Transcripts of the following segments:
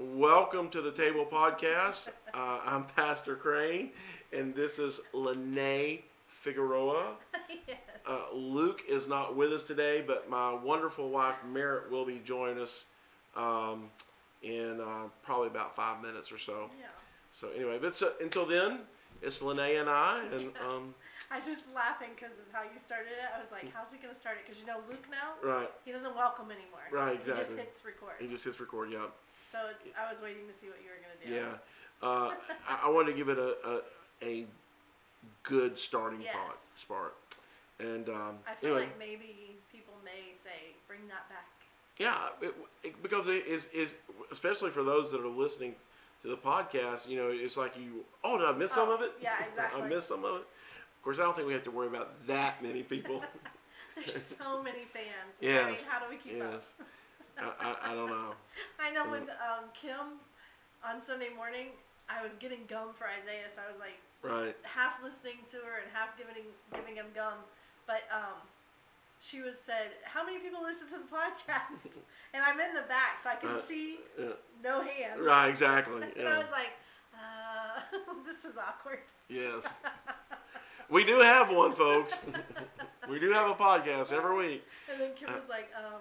Welcome to the Table Podcast. Uh, I'm Pastor Crane, and this is Lene Figueroa. yes. Uh, Luke is not with us today, but my wonderful wife Merritt will be joining us um, in uh, probably about five minutes or so. Yeah. So anyway, but so, until then, it's Lene and I, and um, I just laughing because of how you started it. I was like, how's he going to start it? Because you know Luke now, right, he doesn't welcome anymore. Right, exactly. He just hits record. he just hits record. Yeah, So I was waiting to see what you were going to do. yeah. Uh, I, I wanted to give it a a, a good starting Yes. pot, spark, and um, I feel anyway. like maybe people may say, bring that back. Yeah, it, it, because it is is especially for those that are listening to the podcast. You know, it's like you. Oh, did I miss some Oh, of it? yeah, exactly. I missed some of it. Of course, I don't think we have to worry about that many people. There's so many fans. I mean, how do we keep yes. up? I, I, I don't know. I know when um, Kim on Sunday morning, I was getting gum for Isaiah, so I was like Right. half listening to her and half giving giving him gum. But um, she was said, "How many people listen to the podcast?" and I'm in the back, so I can Uh, see Yeah. no hands. Right. Exactly. and I was like, uh, "This is awkward." Yes. We do have one, folks. we do have a podcast every week. And then Kim Uh, was like, um,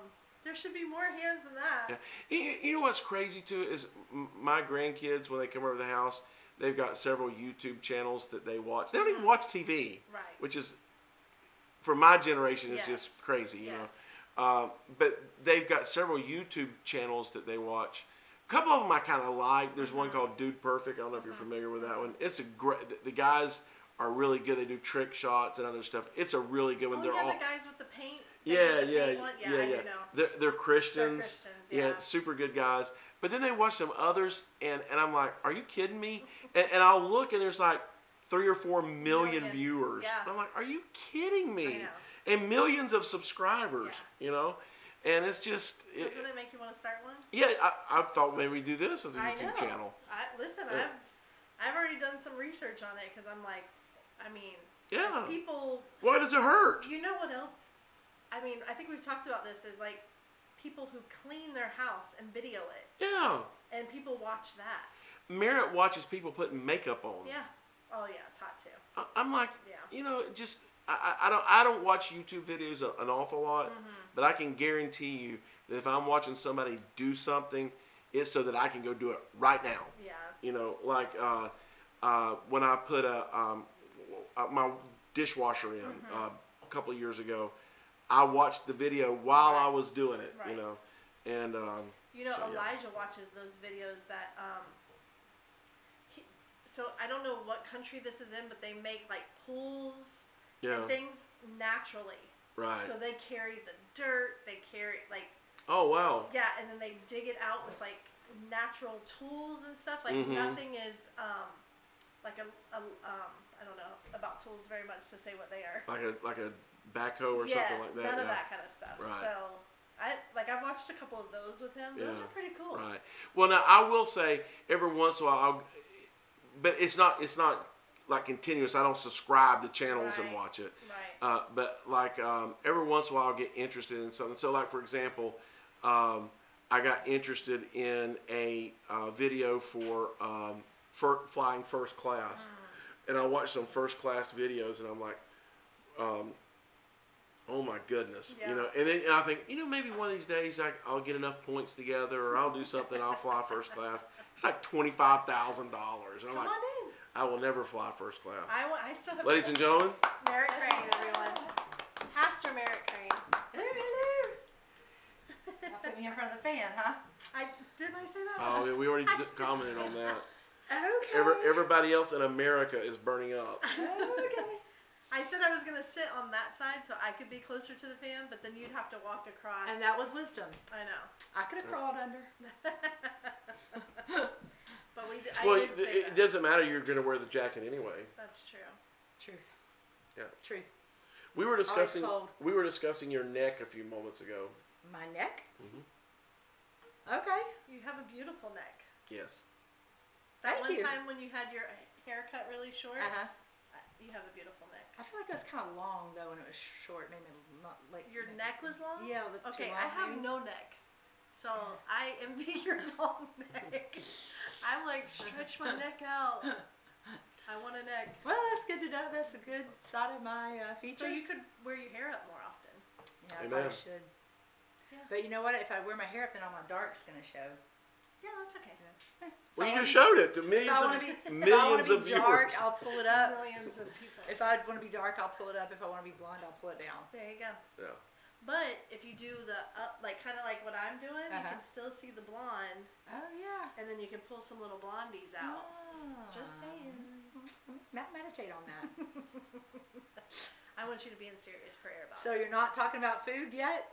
"There should be more hands than that." Yeah. You, you know what's crazy too is my grandkids when they come over the house, they've got several YouTube channels that they watch. They don't even watch TV, Right. which is for my generation is Yes. just crazy, you yes. know. Uh, but they've got several YouTube channels that they watch. A couple of them I kind of like. There's one Mhm. called Dude Perfect. I don't know if you're Mhm. familiar with that one. It's a great. The, the guys are really good. They do trick shots and other stuff. It's a really good one. Oh They're yeah, all the guys with the paint. Yeah, yeah, yeah, yeah, yeah. they're, they're They're Christians. Christians, Yeah, yeah. super good guys. But then they watch some others, and, and I'm like, are you kidding me? And, and I'll look, and there's like three or four million Million. viewers. Yeah. I'm like, are you kidding me? And millions of subscribers, you know? And it's just, it, Doesn't it make you want to start one? yeah, I, I thought maybe we do this as a I YouTube know. channel. I listen. Yeah. I've I've already done some research on it because I'm like, I mean, Yeah. people. Why does it hurt? You know what else? I mean, I think we've talked about this. Is like people who clean their house and video it, Yeah. and people watch that. Merritt watches people putting makeup on. Yeah. Oh yeah, taught too. I, I'm like, Yeah. you know, just I, I don't I don't watch YouTube videos an awful lot, mm-hmm. but I can guarantee you that if I'm watching somebody do something, it's so that I can go do it right now. Yeah. You know, like uh, uh, when I put a um, uh, my dishwasher in Mhm. uh, a couple of years ago, I watched the video while I was doing it. You know, and um, You know, So, yeah. Elijah watches those videos that um. He, so I don't know what country this is in, but they make like pools yeah, and things naturally. right. So they carry the dirt, they carry like oh wow. yeah, and then they dig it out with like natural tools and stuff. Like Mhm. nothing is um like a, a um I don't know about tools very much to say what they are. Like a like a backhoe or yes, something like that. none yeah. of that kind of stuff. Right. So I like I've watched a couple of those with him. Those Yeah, are pretty cool. Right. Well, now I will say every once in a while, I'll, but it's not it's not like continuous. I don't subscribe to channels and watch it. Right. Uh, but like um, every once in a while, I'll get interested in something. So, like for example, um, I got interested in a uh, video for um, fir- flying first class, Mm. and I watched some first class videos, and I'm like, um, oh my goodness, Yeah. you know. And then and I think, you know, maybe one of these days I, I'll get enough points together, or I'll do something. I'll fly first class. It's like twenty five thousand dollars, and I'm Come like, on in. I will never fly first class. I, wa- I still have Ladies and gentlemen, Merritt Crane, everyone. Pastor Merritt Crane. Hello, hello. Now put me in front of the fan, huh? I didn't I say that? oh, yeah, we already commented on that. Okay. Every, everybody else in America is burning up. okay. I said I was gonna sit on that side so I could be closer to the fan, but then you'd have to walk across. And that was wisdom. I know. I could have crawled under. but we. d- I Well, did it, say it that. doesn't matter. You're going to wear the jacket anyway. That's true. Truth. Yeah. Truth. We were discussing. cold. We were discussing your neck a few moments ago. My neck? Mhm. Okay. You have a beautiful neck. Yes. That Thank one you. time when you had your hair cut really short, Uh huh. uh, you have a beautiful neck. I feel like it was kind of long though when it was short. Maybe not like Your neck was long. Yeah. a little too Okay, long, I have maybe. no neck, so I envy your long neck. I'm like, stretch my neck out. I want a neck. Well, that's good to know. That's a good side of my uh, features. So you could wear your hair up more often. Yeah, I Amen. probably should. Yeah. But you know what? If I wear my hair up, then all my dark's gonna show. Yeah, that's okay. Well, you just showed it to millions I of want to be, if I want millions to of be dark, viewers. I'll pull it up. Millions of people. If I want to be dark, I'll pull it up. If I want to be blonde, I'll pull it down. There you go. Yeah. But if you do the up, like kind of like what I'm doing, you Uh-huh. can still see the blonde, Oh yeah. and then you can pull some little blondies out. Just Ah. saying. Matt, meditate on that. I want you to be in serious prayer about it. so you're not talking about food yet?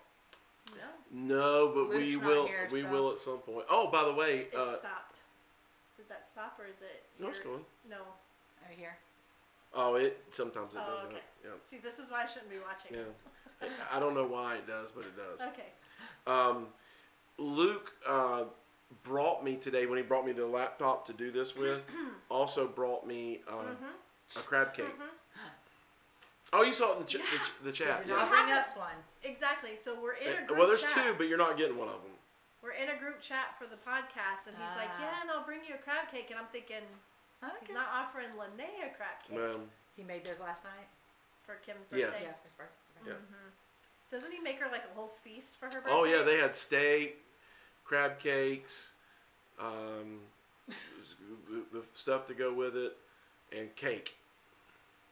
No, No, but we Luke's not will. here, we so- will at some point. Oh, by the way, it uh, stopped. Did that stop or is it? no, it's your- going. No. Over here. Oh, it sometimes it Oh, does. okay. that. See, this is why I shouldn't be watching. Yeah, yeah. I don't know why it does, but it does. Okay. Um, Luke uh, brought me today when he brought me the laptop to do this with. also brought me uh, Mhm. a crab cake. Mhm. Oh, you saw it in the, ch- the, ch- the chat. did Yeah. not You bring us one. Exactly. So we're in a Uh, group well, there's chat. two, but you're not getting one of them. We're in a group chat for the podcast, and he's like, Ah. "Yeah, and I'll bring you a crab cake." And I'm thinking, Okay. he's not offering Lene a crab cake Um, He made those last night. for Kim's Yes. birthday. Yeah, his birthday. Yeah. hmm Doesn't he make her like a whole feast for her birthday? oh yeah, they had steak, crab cakes, um, the, the stuff to go with it, and cake.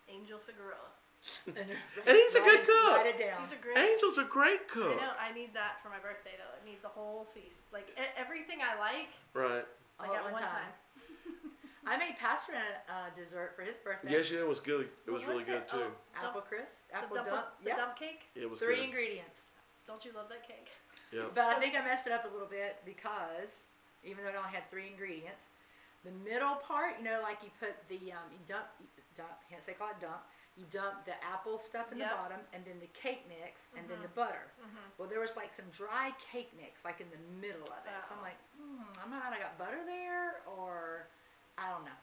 Angel Figueroa. And, And he's a good write- cook. Write it down. He's a great. Angel's a great cook. I cook. know. I need that for my birthday though. I need the whole feast, like everything I like, Right. like All at one time. I made Pastor a uh, dessert for his birthday. Yes, yeah, it was good. It What was really was good too. Oh, Apple crisp, The apple dump, dump. the yeah. dump cake. It was Three good. ingredients. Don't you love that cake? Yeah. But I think I messed it up a little bit because even though it only had three ingredients, the middle part, you know, like you put the um, you dump, you dump, hence they call it dump. You dump the apple stuff in Yep. the bottom, and then the cake mix, and then the butter. Mm-hmm. Well, there was like some dry cake mix, like in the middle of it. So I'm Oh. like, hmm, I'm not have got butter there, or I don't know.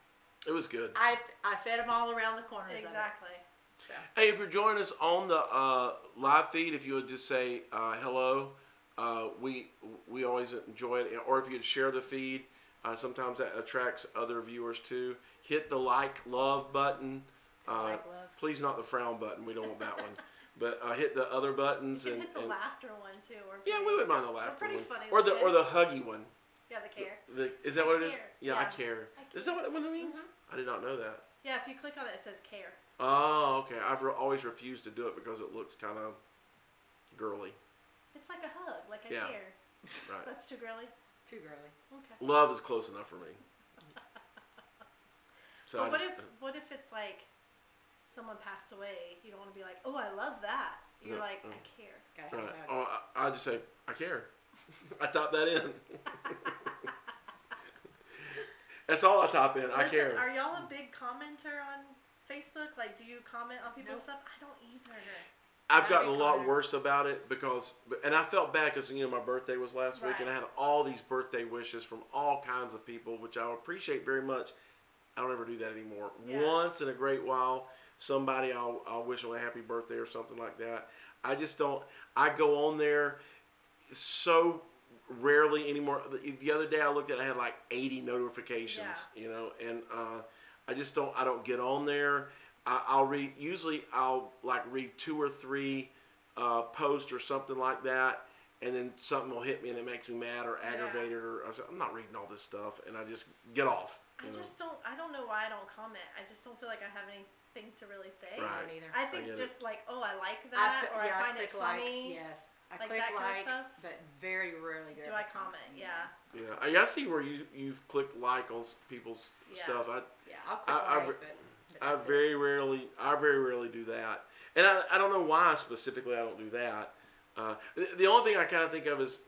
It was good. I I fed them all around the corners Exactly. of it. So Hey, if you're joining us on the uh, live feed, if you would just say uh, hello, uh, we we always enjoy it. Or if you'd share the feed, uh, sometimes that attracts other viewers too. Hit the like, love button. Uh, like love. Please not the frown button. We don't want that one. But uh, hit the other buttons and, hit the and laughter one too. Or yeah, we wouldn't mind the laughter pretty one, funny or the or the huggy one. Yeah, the care. The, is that I what it is? care. Yeah, I care. I Is that what, what it means? Mhm. I did not know that. Yeah, if you click on it, it says care. Oh, okay. I've re- always refused to do it because it looks kind of girly. It's like a hug, like a Yeah. care. Right. That's too girly. Too girly. Okay. Love is close enough for me. So but I what just, if what if it's like someone passed away? You don't want to be like, oh, I love that. You're No, like, no. I care. Gotta right. have. Oh, I, I just say I care. I top that in. That's all I top in. I Listen, care. Are y'all a big commenter on Facebook? Like, do you comment on people's Nope. stuff? I don't either. I've gotten a lot worse about it because, and I felt bad because you know my birthday was last week, and I had all these birthday wishes from all kinds of people, which I appreciate very much. I don't ever do that anymore. Yeah. Once in a great while, somebody I'll I'll wish them a happy birthday or something like that. I just don't. I go on there so rarely anymore. The, the other day I looked at, it, I had like 80 notifications, you know, and uh, I just don't. I don't get on there. I, I'll read. Usually, I'll like read two or three uh, posts or something like that, and then something will hit me and it makes me mad or Yeah. aggravated or I say, I'm not reading all this stuff, and I just get off. I You just don't. I don't know why I don't comment. I just don't feel like I have anything to really say. Right. I don't either. I think get it. just like, oh, I like that, put- or yeah, I find it click like, funny. Yes, I like click that kind of like, stuff. but very rarely do, Do I comment? Yeah. Yeah, I, I see where you you've clicked like on people's Yeah. stuff. I Yeah, I'll click I- like, but, but I that's it. very rarely I very rarely do that, and I, I don't know why specifically I don't do that. Uh, the, the only thing I kind of think of is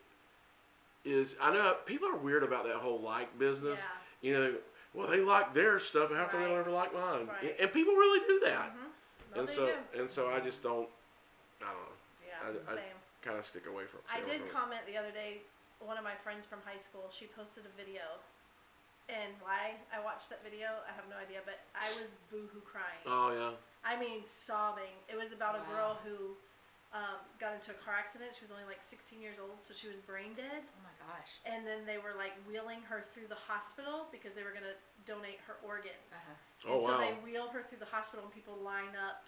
is I know people are weird about that whole like business. Yeah. You know, well they like their stuff, how come they don't ever like mine? Right. And people really do that. Mhm. No, And they so do. and so I just don't. I don't know. Yeah. I- I- same. Kind of stick away from. I did from it. comment the other day. One of my friends from high school, she posted a video, and why I watched that video, I have no idea. But I was boohoo crying. Oh yeah. I mean, sobbing. It was about a girl who um, got into a car accident. She was only like 16 years old, so she was brain dead. Oh my gosh. And then they were like wheeling her through the hospital because they were gonna donate her organs. Uh-huh. Oh, and so wow. they wheel her through the hospital, and people line up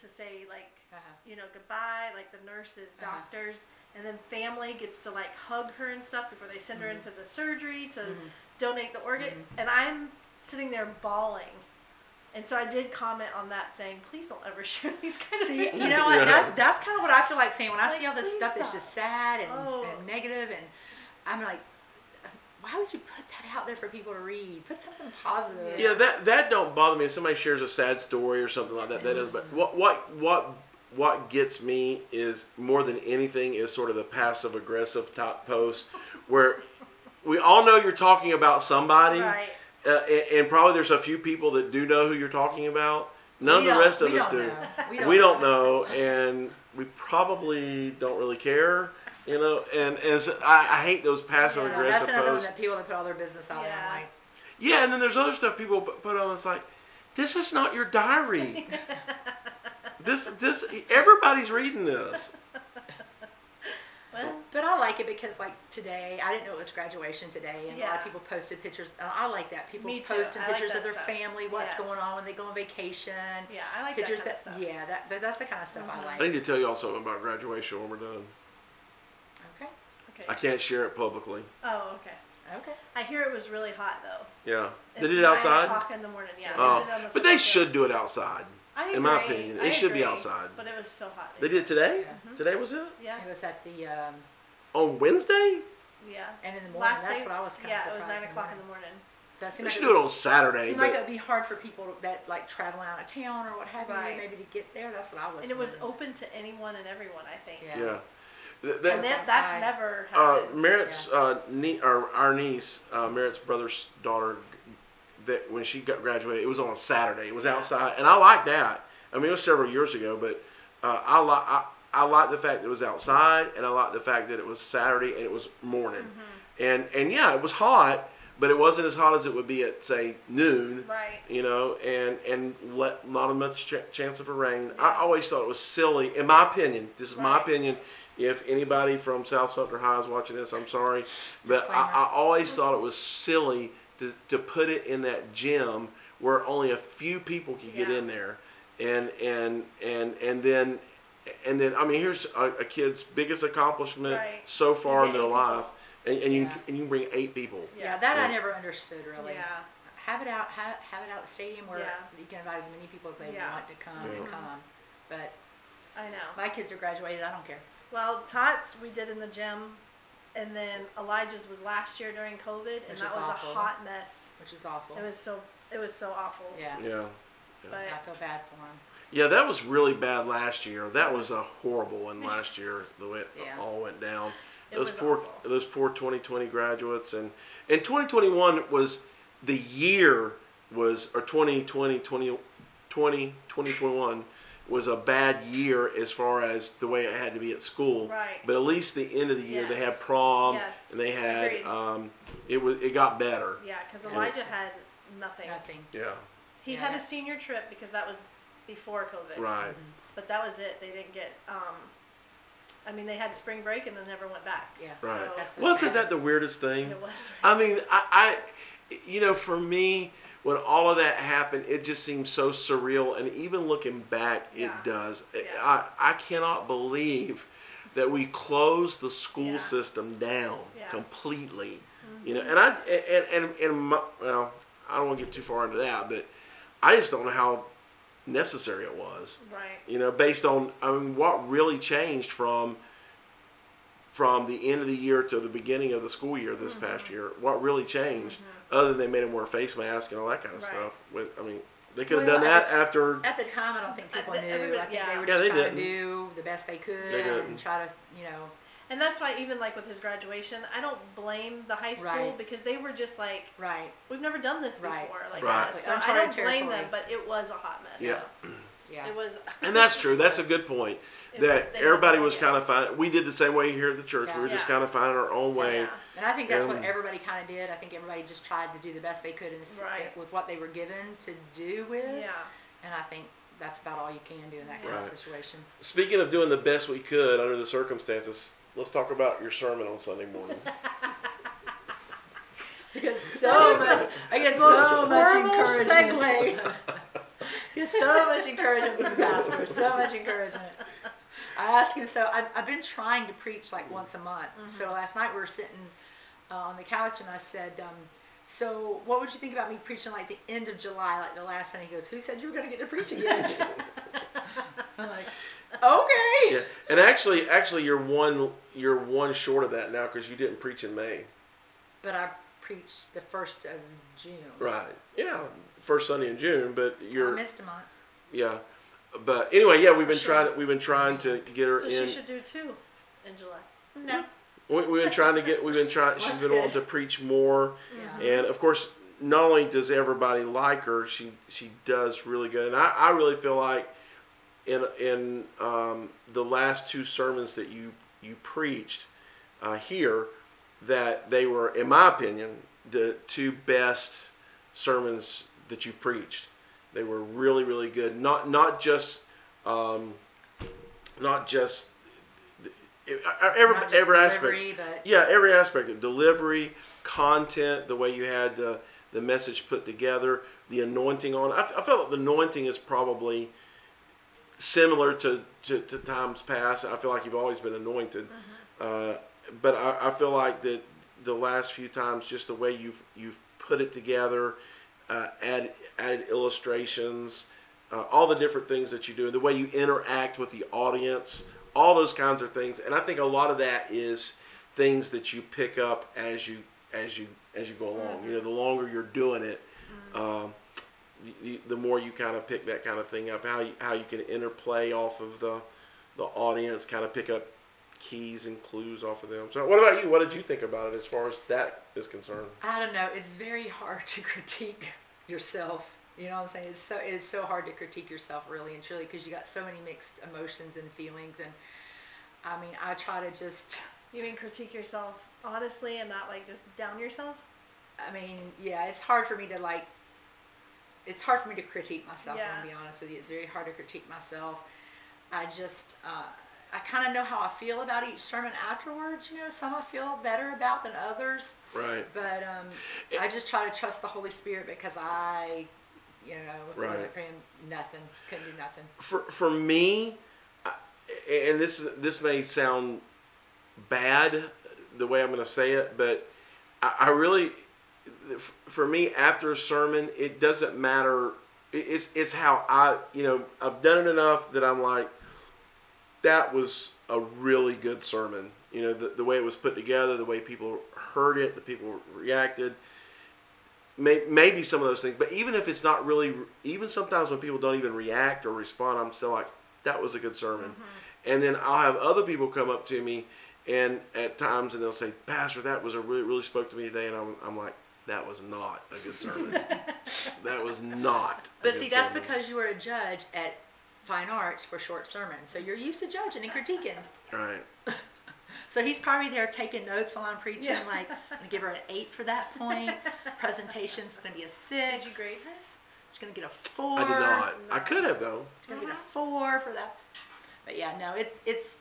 to say like, Uh-huh. you know, goodbye, like the nurses, Uh-huh. doctors, and then family gets to like hug her and stuff before they send her Mhm. into the surgery to Mhm. donate the organ. Mhm. And I'm sitting there bawling. And so I did comment on that saying, please don't ever share these kind of See, things. you know what? Yeah. That's that's kind of what I feel like saying when I Like, see all this please stuff that's stop. just sad and, Oh. and negative, and I'm like, why would you put that out there for people to read? Put something positive. Yeah, that that don't bother me. If somebody shares a sad story or something like that, that is. But what what what what gets me is more than anything is sort of the passive aggressive type posts where we all know you're talking about somebody, Right. Uh, and, and probably there's a few people that do know who you're talking about. None We of the rest of us don't do. know. We don't know, and we probably don't really care. You know, and and so I, I hate those passive Yeah, that's aggressive another one posts. that people that put all their business out there. Yeah. I'm like, Yeah, and then there's other stuff people pu- put on. It's like, this is not your diary. this this everybody's reading this. Well, But I like it because, like today, I didn't know it was graduation today, and a lot Yeah. of people posted pictures. And I like that people Me too. posting I like pictures of their stuff. family, what's Yes. going on when they go on vacation, yeah, I like pictures that kind of stuff. yeah, that, that that's the kind of stuff. I mm-hmm. like. I need to tell y'all something about graduation when we're done. Okay, Okay. I can't share it publicly. Oh, okay. okay. I hear it was really hot though. Yeah, they It's did it nine outside. o'clock in the morning. Yeah. Oh, they did it on the but they football should do it outside. I in my agree, opinion. I It should be agree, outside. But it was so hot. They did it today. Yeah. Today was it Yeah. It was at the um, on Wednesday. Yeah. and in the morning. Last that's day. what I was kind yeah, of it was nine o'clock in the morning. So that They seemed like should it do it would- on Saturday. seemed like but- it'd be hard for people that like traveling out of town or what have Right. you, maybe to get there. That's what I was. And it was wondering. open to anyone and everyone. I think. Yeah. yeah. Th- And that- was that, that's outside. never uh, happened. Merritt's uh, nie- or our niece, uh, Merritt's brother's daughter, that when she got graduated, it was on a Saturday. It was outside, and I like that. I mean, it was several years ago, but uh, I like I, I like the fact that it was outside, and I like the fact that it was Saturday and it was morning, Mm-hmm. and and yeah, it was hot, but it wasn't as hot as it would be at say noon. right. You know, and and let not a much ch- chance of a rain. I always thought it was silly, in my opinion. This is my opinion. If anybody from South Sumter High is watching this, I'm sorry, but I, I always thought it was silly to, to put it in that gym where only a few people could get Yeah. in there, and and and and then and then I mean here's a, a kid's biggest accomplishment Right. so far in their people. life, and, and you Yeah. and you can bring eight people. Yeah, that I never understood really. Yeah. Have it out, have, have it out at the stadium where Yeah. you can invite as many people as they Yeah. want to come Yeah. and come. But I know. my kids are graduated. I don't care. Well, Tots we did in the gym, and then Elijah's was last year during COVID, and Which that is was awful. a hot mess. which is awful. It was so it was so awful. yeah, Yeah. But I feel bad for them. Yeah, that was really bad last year. That was a horrible one last year. The way it Yeah. all went down. It those was poor, awful. those poor 2020 graduates, and and 2021 was the year was or 2020 20, 20 2021 was a bad year as far as the way it had to be at school. Right. But at least the end of the year they had prom Yes. and they had um, it was it got better. yeah, because Yeah. Elijah had nothing. Nothing. Yeah. He Yeah, had a senior trip because that was before COVID. Right. But that was it. They didn't get. Um, I mean, they had spring break and then never went back. Yeah. Right. So Wasn't sad. that the weirdest thing? it was. I mean, I, I, you know, for me, when all of that happened, it just seems so surreal. And even looking back, it Yeah. does. Yeah. I, I cannot believe that we closed the school Yeah. system down completely. You know, and I, and, and, and my, well, I don't want to get too far into that, but I just don't know how necessary it was. Right. You know, based on I mean, what really changed from from the end of the year to the beginning of the school year this Mm-hmm. past year? What really changed, other than they made him wear a face mask and all that kind of Right. stuff? With I mean, they could have Well, done at that the- after. At the time, I don't think people the- knew. I think yeah. they were Yeah, just they trying didn't. do the best they could They didn't. and try to, you know, And that's why even like with his graduation, I don't blame the high school Right. because they were just like, right. we've never done this Right. before, like Right. that. So I don't blame them, but it was a hot mess. Yeah. though. Yeah. It was. And that's true. That's a good point. It That was- they had everybody no was idea. kind of finding. We did the same way here at the church. We were Yeah. just Yeah. kind of finding our own way. Yeah. And I think that's what And- everybody kind of did. I think everybody just tried to do the best they could in, s- Right. with what they were given to do with. Yeah. And I think that's about all you can do in that kind of situation. Speaking of doing the best we could under the circumstances, let's talk about your sermon on Sunday morning. I get so much. I get so much horrible encouragement. segue. get so much encouragement from the pastor. So much encouragement. I asked him. So I've, I've been trying to preach like once a month. So last night we were sitting uh, on the couch, and I said, um, "So what would you think about me preaching like the end of July, like the last Sunday?" He goes, "Who said you were going to get to preach again?" I'm like, "Okay." yeah, and actually, actually, you're one you're one short of that now because you didn't preach in May. But I preached the first of June. Right. Yeah. First Sunday in June, but you're I missed a month. yeah. But anyway, yeah, we've been Sure. trying we've been trying to get her So in. she should do two in July. No. We, we've been trying to get we've been trying. she's That's been good. wanting to preach more, Yeah. and of course, not only does everybody like her, she she does really good, and I, I really feel like in in um, the last two sermons that you you preached uh, here that they were, in my opinion, the two best sermons that you've preached. They were really really good. Not not just um, not just every Not just every aspect. but Yeah, every aspect of delivery, content, the way you had the the message put together, the anointing on. I, I, felt like the anointing is probably similar to, to, to times past. I feel like you've always been anointed, uh, but I, I feel like that the last few times, just the way you've you've put it together, uh, add added illustrations, uh, all the different things that you do, the way you interact with the audience, all those kinds of things, and I think a lot of that is things that you pick up as you as you as you go along. You know, the longer you're doing it, um, the, the more you kind of pick that kind of thing up. How you, how you can interplay off of the the audience, kind of pick up keys and clues off of them. So, what about you? What did you think about it as far as that is concerned? I don't know. It's very hard to critique yourself. You know what I'm saying? It's so it's so hard to critique yourself really and truly because you got so many mixed emotions and feelings and I mean I try to just You mean critique yourself honestly and not like just down yourself? I mean yeah it's hard for me to like it's hard for me to critique myself. I'm Yeah. gonna be honest with you. It's very hard to critique myself. I just uh, I kind of know how I feel about each sermon afterwards. You know, some I feel better about than others. Right. But um, I just try to trust the Holy Spirit because I, you know, Right. wasn't him, nothing, couldn't do nothing. for for me, and this this may sound bad the way I'm going to say it, but I, I really, for me, after a sermon, it doesn't matter. It's it's how I you know I've done it enough that I'm like, that was a really good sermon. You know the the way it was put together, the way people heard it, the people reacted. May, maybe some of those things, but even if it's not really, even sometimes when people don't even react or respond, I'm still like, that was a good sermon. Mm-hmm. And then I'll have other people come up to me, and at times, and they'll say, Pastor, that was a really, really spoke to me today, and I'm, I'm like, that was not a good sermon. that was not. a But see, that's sermon." because you were a judge at Fine Arts for short sermons, so you're used to judging and critiquing. right. So he's probably there taking notes while I'm preaching. Yeah. Like, I'm gonna give her an eight for that point. Presentation's gonna be a six. Did you grade her? She's gonna get a four. I did not. I could have though. She's gonna get a uh-huh. four for that. But yeah, no, it's it's.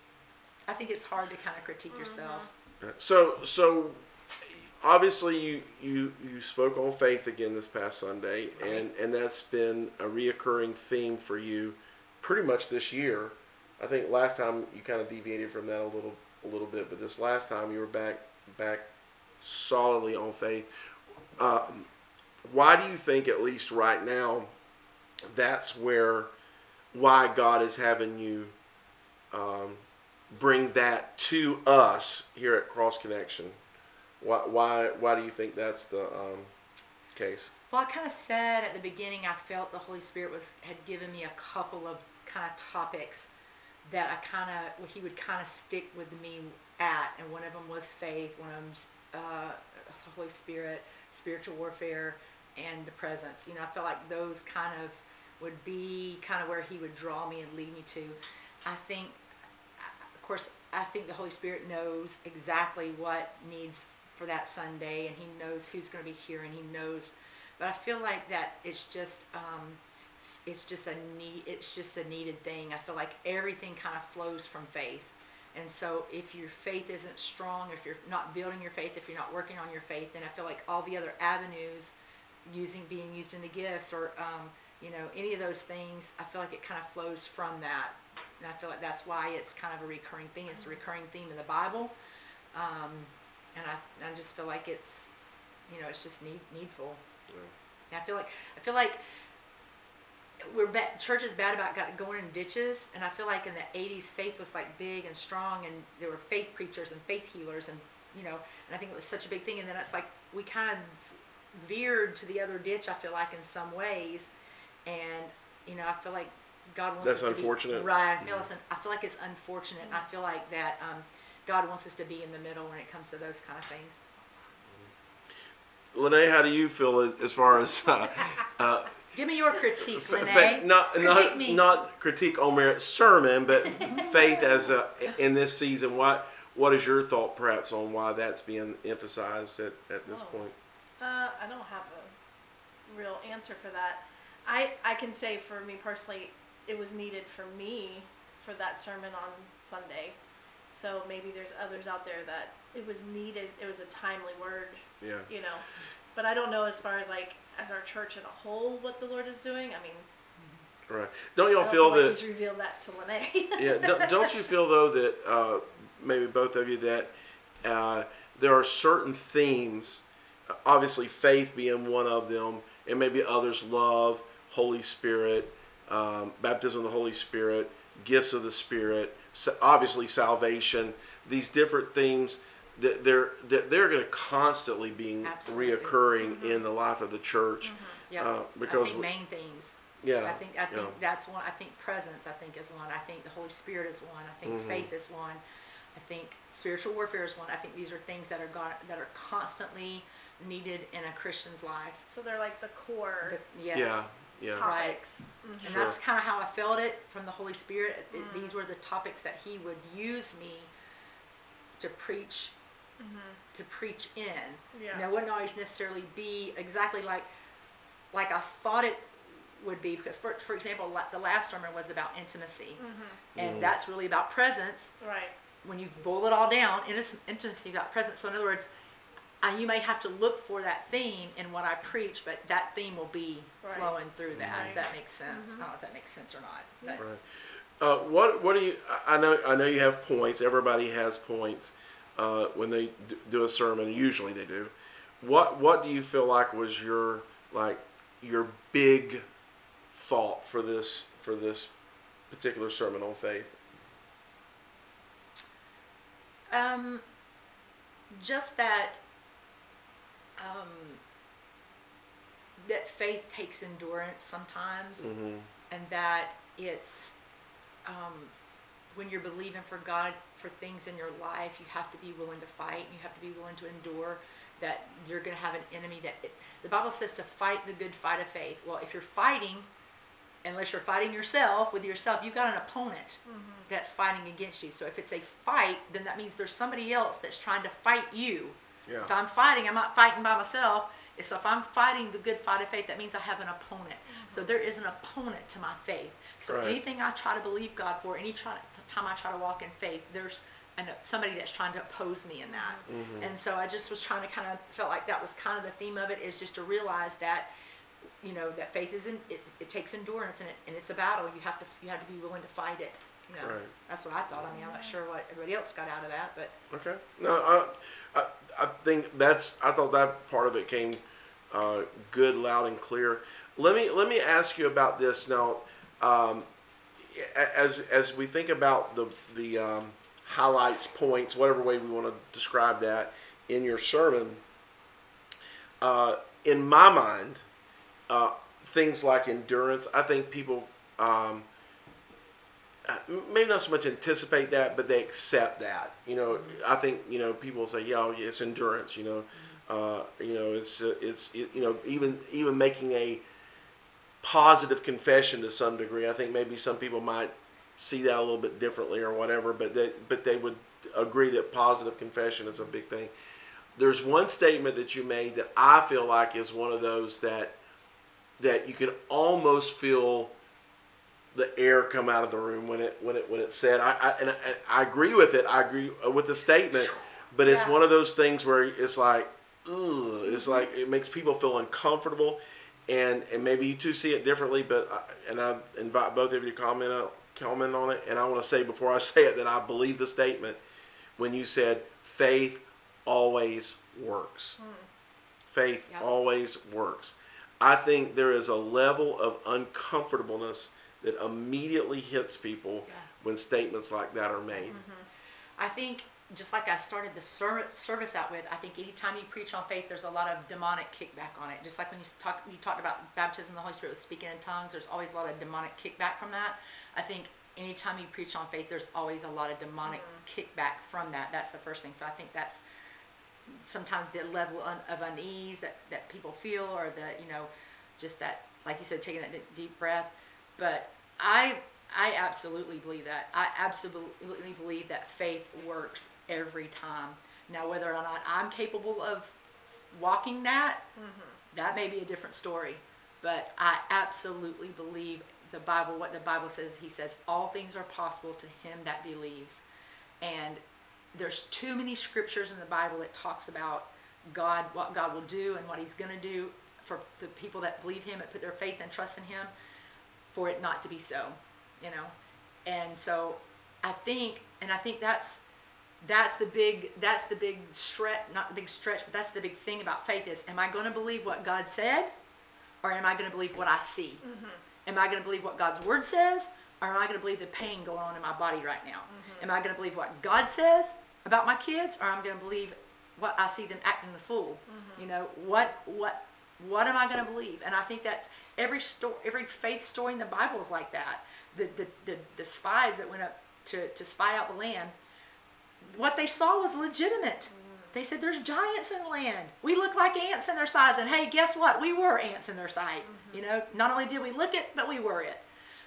I think it's hard to kind of critique uh-huh. yourself. Uh, so so obviously you you you spoke on faith again this past Sunday and and that's been a reoccurring theme for you pretty much this year. I think last time you kind of deviated from that a little a little bit, but this last time you were back back solidly on faith. Um, why do you think at least right now that's where why God is having you um, bring that to us here at Cross Connection. Why, why, why do you think that's the um, case? Well, I kind of said at the beginning, I felt the Holy Spirit was had given me a couple of kind of topics that I kind of he would kind of stick with me at, and one of them was faith, one of them's uh, the Holy Spirit, spiritual warfare, and the presence. You know, I felt like those kind of would be kind of where he would draw me and lead me to. I think, of course, I think the Holy Spirit knows exactly what needs for that Sunday, and He knows who's going to be here, and He knows. But I feel like that it's just um, it's just a need it's just a needed thing. I feel like everything kind of flows from faith. And so if your faith isn't strong, if you're not building your faith, if you're not working on your faith, then I feel like all the other avenues using being used in the gifts or um, you know any of those things i feel like it kind of flows from that. And i feel like that's why it's kind of a recurring thing it's a recurring theme in the bible. Um, and I, I just feel like it's you know it's just need, needful. And i feel like i feel like we're bad, church is bad about got going in ditches and i feel like in the 80s faith was like big and strong and there were faith preachers and faith healers and you know and i think it was such a big thing and then it's like we kind of veered to the other ditch i feel like in some ways and you know i feel like god wants That's us to be- unfortunate. right I feel, it's un- I feel like it's unfortunate and i feel like that um, god wants us to be in the middle when it comes to those kind of things Lene, how do you feel as far as uh, uh, give me your critique F- Lene. fa- not critique not me not critique on Merritt's sermon, but faith as a in this season. What what is your thought, perhaps, on why that's being emphasized at, at this Oh. point? Uh, I don't have a real answer for that. I I can say for me personally, it was needed for me for that sermon on Sunday. So maybe there's others out there that it was needed. It was a timely word, Yeah, you know. But I don't know as far as like as our church in a whole what the Lord is doing. I mean, right. Don't y'all feel that? He's revealed that to Lene. yeah, don't, don't you feel though that uh, maybe both of you that uh, there are certain themes, obviously faith being one of them, and maybe others love, Holy Spirit, um, baptism of the Holy Spirit, gifts of the Spirit, sa- obviously salvation. These different themes that they're that they're going to constantly be Absolutely. reoccurring in the life of the church. yeah uh, i because think we- main themes Yeah, I think I think yeah. that's one. I think presence. I think is one. I think the Holy Spirit is one. I think Mhm. faith is one. I think spiritual warfare is one. I think these are things that are got, that are constantly needed in a Christian's life. so they're like the core The- yes. yeah, yeah. topics. And Sure. that's kind of how I felt it from the Holy Spirit. It- Mm. These were the topics that He would use me to preach, to preach in. Yeah. And it wouldn't always necessarily be exactly like like I thought it would be because, for, for example, the last sermon was about intimacy, and Mhm. that's really about presence. Right. When you boil it all down, intis- intimacy about presence. So in other words, uh, you may have to look for that theme in what I preach, but that theme will be Right. flowing through that. Right. If that makes sense. Mhm. I don't know if that makes sense or not. But Right. Uh, what what do you? I I know I know you have points. Everybody has points uh, when they do a sermon. Usually they do. What what do you feel like was your like your big thought for this for this particular sermon on faith? Um, just that, um, that faith takes endurance sometimes, Mm-hmm. and that it's, um, when you're believing for God for things in your life, you have to be willing to fight. You have to be willing to endure. That you're going to have an enemy. That it, the Bible says to fight the good fight of faith. Well, if you're fighting, unless you're fighting yourself with yourself, you've got an opponent mm-hmm. that's fighting against you. So if it's a fight, then that means there's somebody else that's trying to fight you. Yeah. If I'm fighting, I'm not fighting by myself. So if I'm fighting the good fight of faith, that means I have an opponent. So mm-hmm. there is an opponent to my faith. So Right. anything I try to believe God for, any try, time I try to walk in faith, there's an, somebody that's trying to oppose me in that. Mhm. And so I just was trying to kind of felt like that was kind of the theme of it is just to realize that you know that faith isn't it, it takes endurance and, it, and it's a battle you have to you have to be willing to fight it you know Right. that's what i thought i mean i'm not sure what everybody else got out of that but Okay. No, I, I, I think that's. I thought that part of it came uh, good, loud, and clear. Let me let me ask you about this now. Um, as as we think about the the um, highlights, points, whatever way we want to describe that in your sermon, uh, in my mind, uh, things like endurance. I think people. Um, uh, maybe not so much anticipate that, but they accept that. You know, I think you know people say, "Yeah, it's endurance." You know, uh, you know, it's it's it, you know even even making a positive confession to some degree. I think maybe some people might see that a little bit differently or whatever, but they but they would agree that positive confession is a big thing. There's one statement that you made that I feel like is one of those that that you can almost feel the air come out of the room when it when it when it's said. I, I and I, I agree with it. I agree with the statement, but it's Yeah. one of those things where it's like, ugh, it's like it makes people feel uncomfortable, and and maybe you two see it differently. But I, and I invite both of you to comment on, comment on it. And I want to say before I say it that I believe the statement when you said faith always works. Hmm. Faith Yep. always works. I think there is a level of uncomfortableness that immediately hits people Yeah. when statements like that are made. Mm-hmm. I think just like I started the ser- service out with, I think anytime you preach on faith, there's a lot of demonic kickback on it. Just like when you talk, you talked about baptism of the Holy Spirit with speaking in tongues. There's always a lot of demonic kickback from that. I think anytime you preach on faith, there's always a lot of demonic mm-hmm. kickback from that. That's the first thing. So I think that's sometimes the level of unease that, that people feel or the you know just that like you said taking that deep breath but i i absolutely believe that i absolutely believe that faith works every time. Now whether or not i'm capable of walking that mm-hmm. that may be a different story but i absolutely believe the bible what the bible says he says all things are possible to him that believes. And there's too many scriptures in the Bible that talks about God, what God will do and what He's going to do for the people that believe Him and put their faith and trust in Him, for it not to be so, you know. And so, I think, and I think that's that's the big that's the big stretch, not the big stretch, but that's the big thing about faith is: Am I going to believe what God said, or am I going to believe what I see? Mm-hmm. Am I going to believe what God's word says, or am I going to believe the pain going on in my body right now? Mm-hmm. Am I going to believe what God says about my kids, or I'm going to believe what I see them acting the fool? Mm-hmm. You know, what what what am I going to believe? And I think that's every story, every faith story in the Bible is like that. The the the, the spies that went up to to spy out the land, what they saw was legitimate. They said, "There's giants in the land. We look like ants in their size." And hey, guess what? We were ants in their sight. Mm-hmm. You know, not only did we look it, but we were it.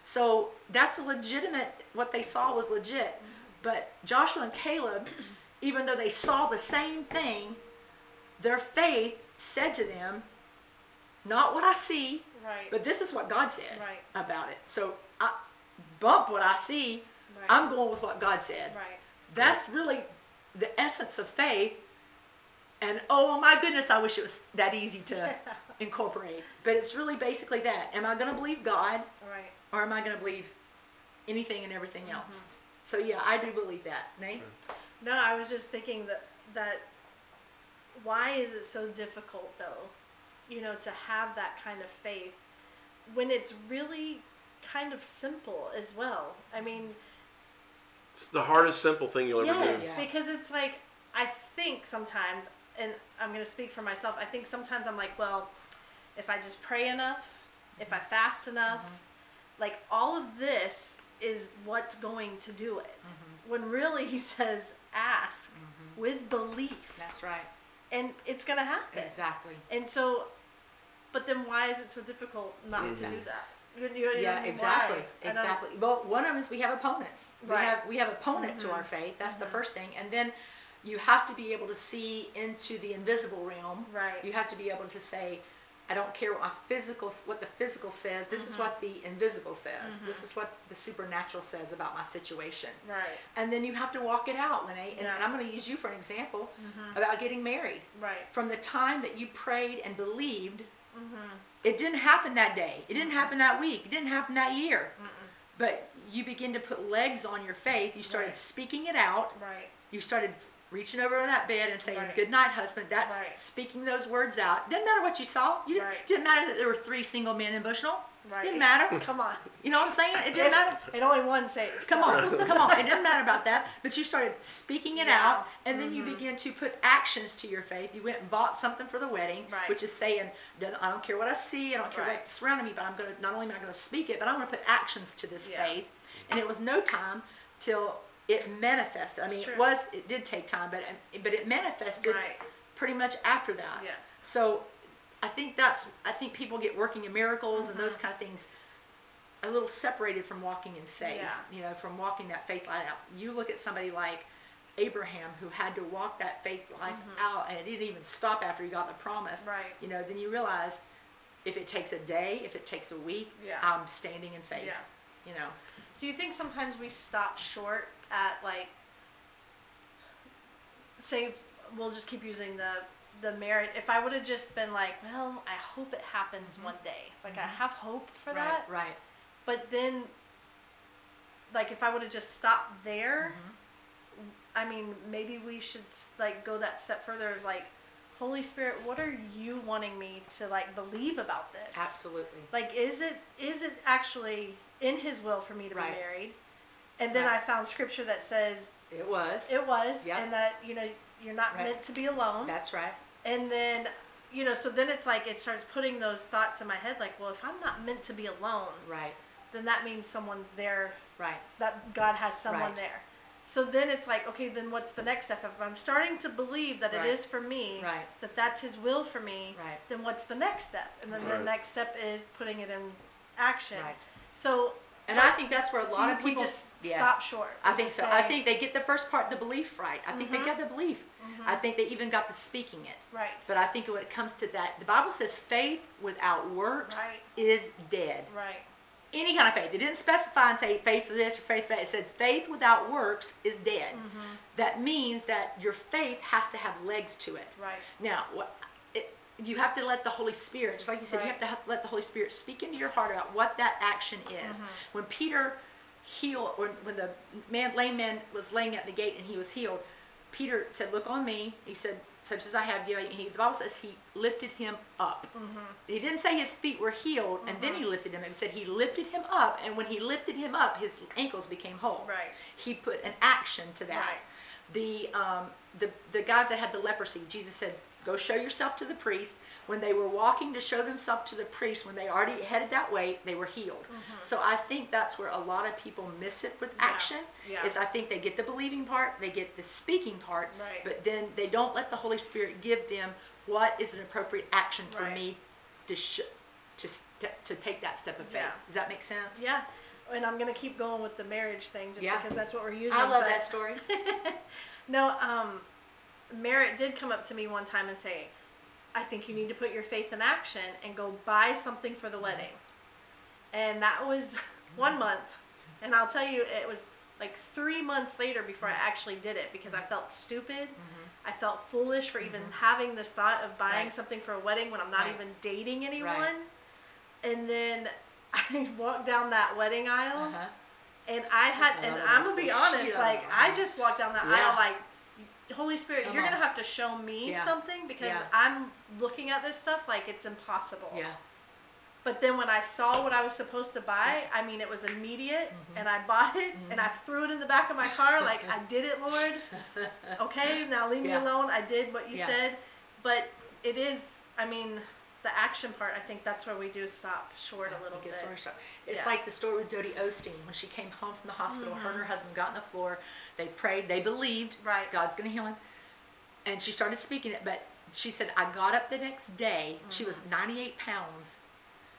So that's a legitimate. What they saw was legit. Mm-hmm. But Joshua and Caleb, even though they saw the same thing, their faith said to them, "Not what I see, Right. but this is what God said Right. about it." So I bump what I see. Right. I'm going with what God said. right. That's really the essence of faith. And oh my goodness, I wish it was that easy to incorporate. But it's really basically that. Am I going to believe God Right. or am I going to believe anything and everything Mm-hmm. else? So yeah, I do believe that. Nate? No, I was just thinking that that why is it so difficult though, you know, to have that kind of faith when it's really kind of simple as well. I mean, It's the hardest simple thing you'll ever yes, do. Yeah. because it's like I think sometimes, and I'm gonna speak for myself. I think sometimes I'm like, well, if I just pray enough, if I fast enough, mm-hmm. like all of this is what's going to do it. Mm-hmm. When really he says, ask mm-hmm. with belief, That's right. and it's gonna happen. Exactly. And so, but then why is it so difficult not to do that? You, you, Yeah, know, exactly. why? Exactly. Well, one of them is we have opponents. We Right. have we have opponent to Mhm. our faith. That's the first thing. And then you have to be able to see into the invisible realm. Right. You have to be able to say, I don't care what my physical what the physical says. This is what the invisible says. This is what the supernatural says about my situation. Right. And then you have to walk it out, Lene. And, Yeah. and I'm going to use you for an example about getting married. Right. From the time that you prayed and believed, Mm-hmm. it didn't happen that day. It didn't happen that week. It didn't happen that year. But you begin to put legs on your faith. You started Right. speaking it out. Right. You started reaching over in that bed and saying, Right. "Good night, husband." That's Right. speaking those words out. Didn't matter what you saw. You didn't, Right. didn't matter that there were three single men in Bushnell. Right. Didn't matter. Come on. You know what I'm saying? It didn't matter. And only one saves. Come on, come on. It doesn't matter about that. But you started speaking it Yeah. Mm-hmm. out, and then you began to put actions to your faith. You went and bought something for the wedding, Right. which is saying, "Doesn't- I don't care what I see, I don't care Right. what's surrounding me, but I'm gonna not only am I gonna speak it, but I'm gonna put actions to this Yeah. faith. And it was no time till it manifested. I mean, it was it did take time, but but it manifested Right. pretty much after that. Yes. So I think that's I think people get working in miracles and Mm-hmm. those kind of things a little separated from walking in faith. Yeah. You know, from walking that faith life out. You look at somebody like Abraham who had to walk that faith life out and it didn't even stop after he got the promise. Mm-hmm. Right. You know, then you realize if it takes a day, if it takes a week, Yeah. I'm standing in faith. Yeah. You know. Do you think sometimes we stop short at like, say, we'll just keep using the the merit. If I would have just been like, well, I hope it happens one day. Like I have hope for Mm-hmm. right. that. Right. But then, like, if I would have just stopped there, Mm-hmm. I mean, maybe we should like go that step further. Like, Holy Spirit, what are you wanting me to like believe about this? Absolutely. Like, is it is it actually in His will for me to Right. be married? And then Right. I found scripture that says It was. it was, Yep. and that you know you're not Right. meant to be alone. That's right. and then you know, so then it's like it starts putting those thoughts in my head, like, well, if I'm not meant to be alone, Right. then that means someone's there Right. that God has someone Right. there. So then it's like, okay, then what's the next step? If I'm starting to believe that Right. it is for me, Right. that that's His will for me, Right. then what's the next step? And then the next step is putting it in action. Right. So And but I think that's where a lot of people just yes. stop short. I think so. I think they get the first part, the belief, right. I think Mhm. they got the belief. I think they even got the speaking it. right, But I think when it comes to that, the Bible says faith without works Right. is dead. right, Any kind of faith. It didn't specify and say faith for this or faith for that. It said faith without works is dead. Mm-hmm. That means that your faith has to have legs to it. right, Now, what you have to let the Holy Spirit, just like you said, you have to have, let the Holy Spirit speak into your heart about what that action is. Mm-hmm. When Peter healed, or when the man, lame man was laying at the gate and he was healed, Peter said, "Look on me." He said, "Such as I have you." And he, the Bible says he lifted him up. Mm-hmm. He didn't say his feet were healed and then he lifted him. He said he lifted him up, and when he lifted him up, his ankles became whole right, he put an action to that. Right. The um, the the guys that had the leprosy, Jesus said, "Go show yourself to the priest." When they were walking to show themselves to the priest, when they already headed that way, they were healed. So I think that's where a lot of people miss it with Mm-hmm. Yeah. action. Yeah. Is I think they get the believing part, they get the speaking part, Right. but then they don't let the Holy Spirit give them what is an appropriate action for Right. me to sh- to st- to take that step of faith. Yeah. Does that make sense? yeah. And I'm gonna keep going with the marriage thing just Yeah. because that's what we're using. I love but- that story. No, um, Merit did come up to me one time and say, I think you need to put your faith in action and go buy something for the wedding. And that was one month. And I'll tell you, it was like three months later before I actually did it because I felt stupid. I felt foolish for even having this thought of buying Right. something for a wedding when I'm not Right. even dating anyone. Right. And then I walked down that wedding aisle Uh-huh. and I had, and I'm gonna be honest, like I just walked down that Yeah. aisle, like Holy Spirit, Come you're on. gonna have to show me Yeah. something because Yeah. I'm looking at this stuff like it's impossible. Yeah. But then when I saw what I was supposed to buy, I mean, it was immediate, Mm-hmm. and I bought it, and I threw it in the back of my car, like I did it, Lord. Okay, now leave me alone. I did what you Yeah. said, but it is. I mean, the action part. I think that's where we do stop short a little bit. It's Yeah. like the story with Dodie Osteen when she came home from the hospital. Her and Mm-hmm. her husband got on the floor. They prayed. They believed Right. God's going to heal him, and she started speaking it. But she said, I got up the next day. She was Mm-hmm. 98 pounds.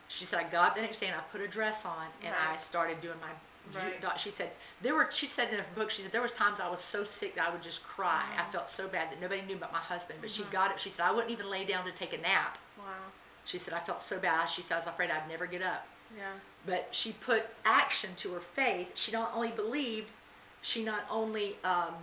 She said, I got up the next day and I put a dress on and I started doing my. Right. She said there were. She said in her book. She said there was times I was so sick that I would just cry. Mm-hmm. I felt so bad that nobody knew about my husband. But she got it. She said I wouldn't even lay down to take a nap. Wow. She said I felt so bad. She said I was afraid I'd never get up Yeah. but she put action to her faith. She not only believed, she not only um,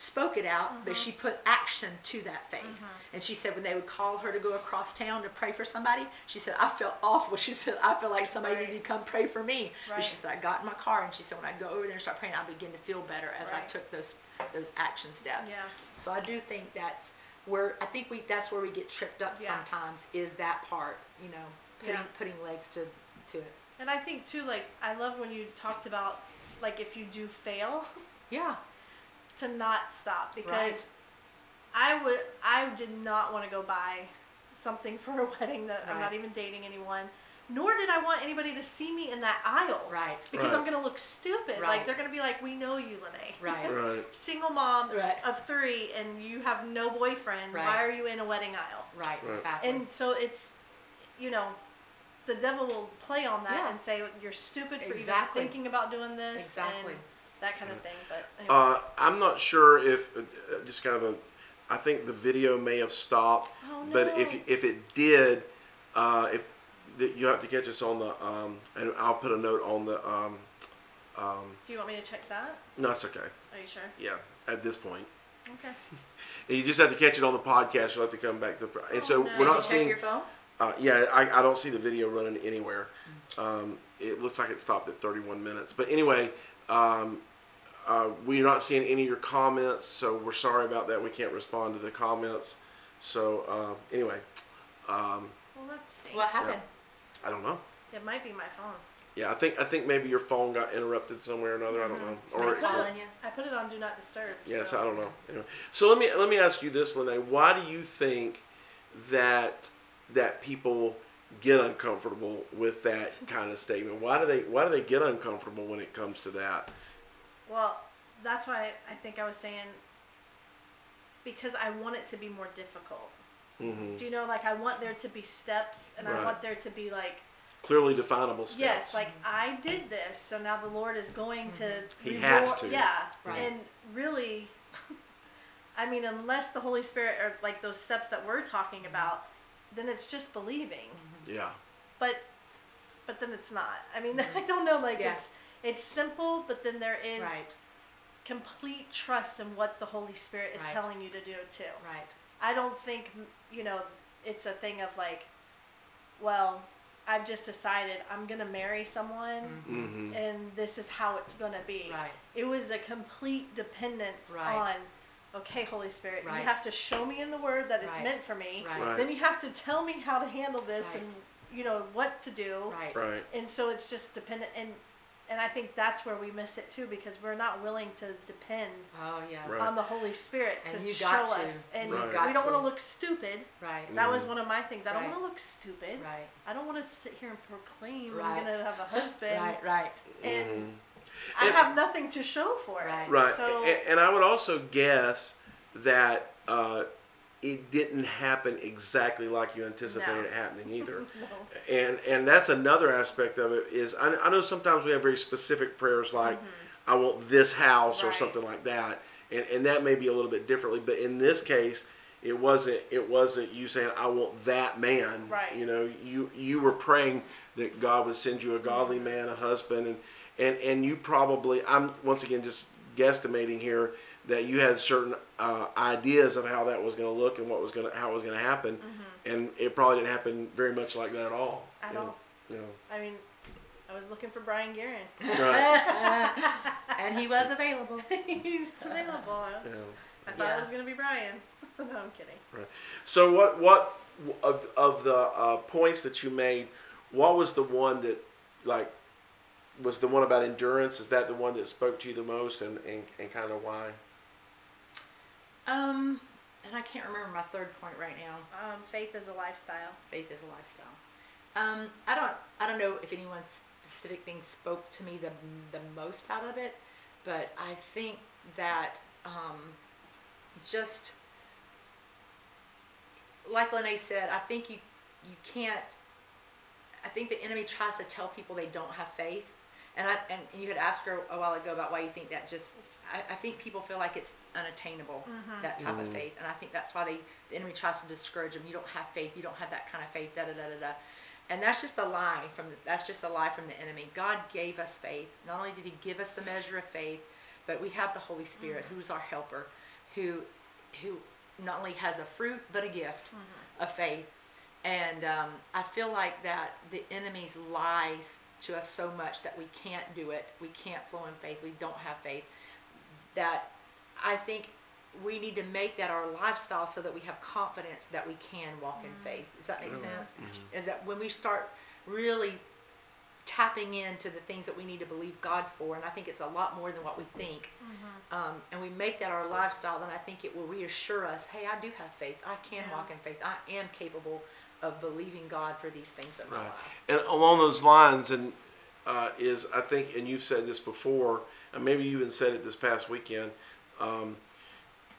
spoke it out, but Mm-hmm. she put action to that faith. And she said when they would call her to go across town to pray for somebody, she said I felt awful. She said I feel like somebody Right. needed to come pray for me. But she said I got in my car and she said when I go over there and start praying, I begin to feel better as I took those those action steps. Yeah. So I do think that's where I think we that's where we get tripped up Yeah. sometimes is that part. You know, putting Yeah. putting legs to to it. And I think too, like I love when you talked about like if you do fail, Yeah. To not stop because Right. I would I did not want to go buy something for a wedding that I'm not even dating anyone. Nor did I want anybody to see me in that aisle. Right. Because Right. I'm gonna look stupid. Right. Like they're gonna be like, "We know you, Lene." Right. Right. Single mom Right. of three, and you have no boyfriend. Right. Why are you in a wedding aisle? Right, Right. exactly. And so it's, you know, the devil will play on that Yeah. and say you're stupid for Exactly. even thinking about doing this Exactly. and that kind of thing. But anyways, Uh, I'm not sure if uh, just kind of a. I think the video may have stopped, Oh, but if if it did, uh, if that you have to catch us on the, um, and I'll put a note on the, um, um, Do you want me to check that? no, it's okay. Are you sure? Yeah, at this point. Okay. And you just have to catch it on the podcast. You'll have to come back to, and so Oh, no. we're not you check seeing. your phone? Uh, yeah, I, I don't see the video running anywhere. Um, it looks like it stopped at 31 minutes. But anyway, um, uh, we're not seeing any of your comments, so we're sorry about that. We can't respond to the comments. So uh, anyway, um, Well, that stinks. What happened? I don't know. It might be my phone. Yeah, I think I think maybe your phone got interrupted somewhere or another. I don't know. Somebody Or calling you? I put it on Do Not Disturb. Yes, so- I don't know. Anyway, so let me let me ask you this, Lene. Why do you think that that people get uncomfortable with that kind of statement? Why do they why do they get uncomfortable when it comes to that? Well, that's why I think I was saying because I want it to be more difficult. hmm Do you know, like I want there to be steps, and I want there to be like, Clearly definable steps. yes, like I did this, so now the Lord is going to. Mm-hmm. He reward- has to. Yeah, Right. and really, I mean, unless the Holy Spirit or like those steps that we're talking mm-hmm. about, then it's just believing. Mm-hmm. yeah, But, but then it's not. I mean, I don't know. Like Yeah. it's it's simple, but then there is Right, complete trust in what the Holy Spirit is Right. telling you to do too. right. I don't think you know it's a thing of like, well, I've just decided I'm gonna marry someone, hmm and this is how it's gonna be. Right. It was a complete dependence Right. on. Okay, Holy Spirit, Right. you have to show me in the Word that it's Right. meant for me. Right. Right. Then you have to tell me how to handle this Right. and you know what to do. Right. right, And so it's just dependent and and I think that's where we miss it too because we're not willing to depend Oh, yeah. Right. on the Holy Spirit And to show got to. us. And Right. we don't want to. to look stupid. Right. That was Mhm. one of my things. I don't Right. want to look stupid. Right. I don't want to sit here and proclaim Right. I'm gonna have a husband. Right. Right. And hmm I And- have nothing to show for it. Right. right. So and, and I would also guess that uh, it didn't happen exactly like you anticipated No. it happening either. no. and and that's another aspect of it is I, I know sometimes we have very specific prayers like mm-hmm. I want this house or something like that and and that may be a little bit differently but in this case it wasn't it wasn't you saying I want that man Right. you know you you were praying that God would send you a godly mm-hmm. man a husband and and and you probably I'm once again just guesstimating here that you had certain uh, ideas of how that was going to look and what was going to how it was going to happen and it probably didn't happen very much like that at all At you know, all. you know. I mean, I was looking for Brian Guerin. Right. and he was available. He's available. Yeah. I thought Yeah. it was gonna be Brian. no, I'm kidding. Right. So what what of of the uh, points that you made, what was the one that like was the one about endurance? Is that the one that spoke to you the most, and and, and kind of why? Um, and I can't remember my third point right now. Um, faith is a lifestyle. Faith is a lifestyle. Um, I don't, I don't know if any one specific thing spoke to me the the most out of it, but I think that um, just like Lene said, I think you you can't. I think the enemy tries to tell people they don't have faith, and I and you had asked her a while ago about why you think that. Just I, I think people feel like it's unattainable that type of Mhm. faith, and I think that's why they the enemy tries to discourage them. You don't have faith. You don't have that kind of faith. Da da da da da. And that's just a lie from the, that's just a lie from the enemy. God gave us faith. Not only did He give us the measure of faith, but we have the Holy Spirit, who's our helper, who who not only has a fruit but a gift of faith. And um, I feel like that the enemy's lies to us so much that we can't do it. We can't flow in faith. We don't have faith. That I think we need to make that our lifestyle so that we have confidence that we can walk in mm-hmm. faith. Does that make Yeah. sense? Mm-hmm. Is that when we start really tapping into the things that we need to believe God for, and I think it's a lot more than what we think, mm-hmm. um, and we make that our lifestyle, then I think it will reassure us, hey, I do have faith. I can Yeah. walk in faith. I am capable of believing God for these things in my Right. life. And along those lines, and uh, is I think, and you've said this before, and maybe you even said it this past weekend, um,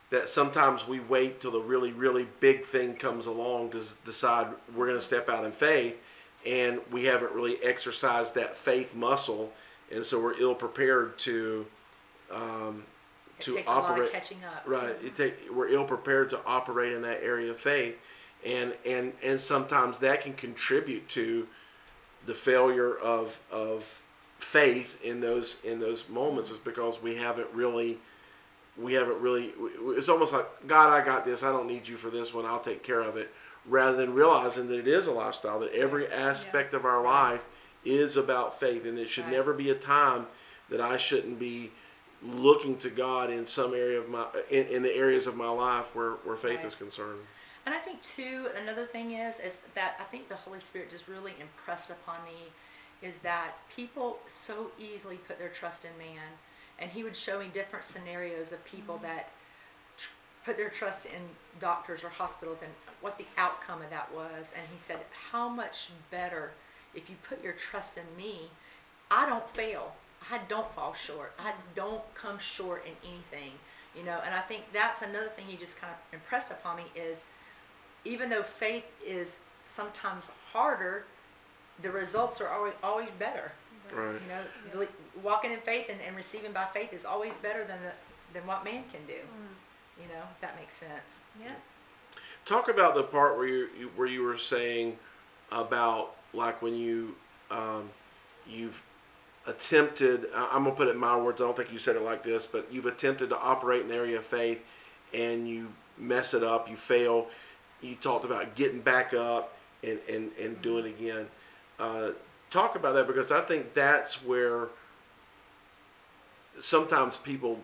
that sometimes we wait till the really, really big thing comes along to decide we're going to step out in faith, and we haven't really exercised that faith muscle, and so we're ill prepared to um, It to takes a lot operate. of catching up. Right. It take, we're ill prepared to operate in that area of faith, and and and sometimes that can contribute to the failure of of faith in those in those moments is because we haven't really we haven't really it's almost like god i got this. I don't need you for this one. I'll take care of it. Rather than realizing that it is a lifestyle that every aspect of our life is about faith. And it should Right. never be a time that i shouldn't be looking to god in some area of my in, in the areas of my life where, where faith Right. is concerned And I think too, another thing is, is that I think the Holy Spirit just really impressed upon me is that people so easily put their trust in man. And he would show me different scenarios of people mm-hmm. that tr- put their trust in doctors or hospitals and what the outcome of that was. And he said, how much better if you put your trust in me, I don't fail. I don't fall short. I don't come short in anything, you know. And I think that's another thing he just kind of impressed upon me is even though faith is sometimes harder, the results are always always better. right You know, beli- walking in faith and, and receiving by faith is always better than the, than what man can do. You know, if that makes sense. Yeah. Talk about the part where you, you where you were saying about like when you um, you've attempted. I- I'm gonna put it in my words. I don't think you said it like this, but you've attempted to operate in the area of faith, and you mess it up. You fail. You talked about getting back up and and and doing it again. Uh, talk about that because I think that's where sometimes people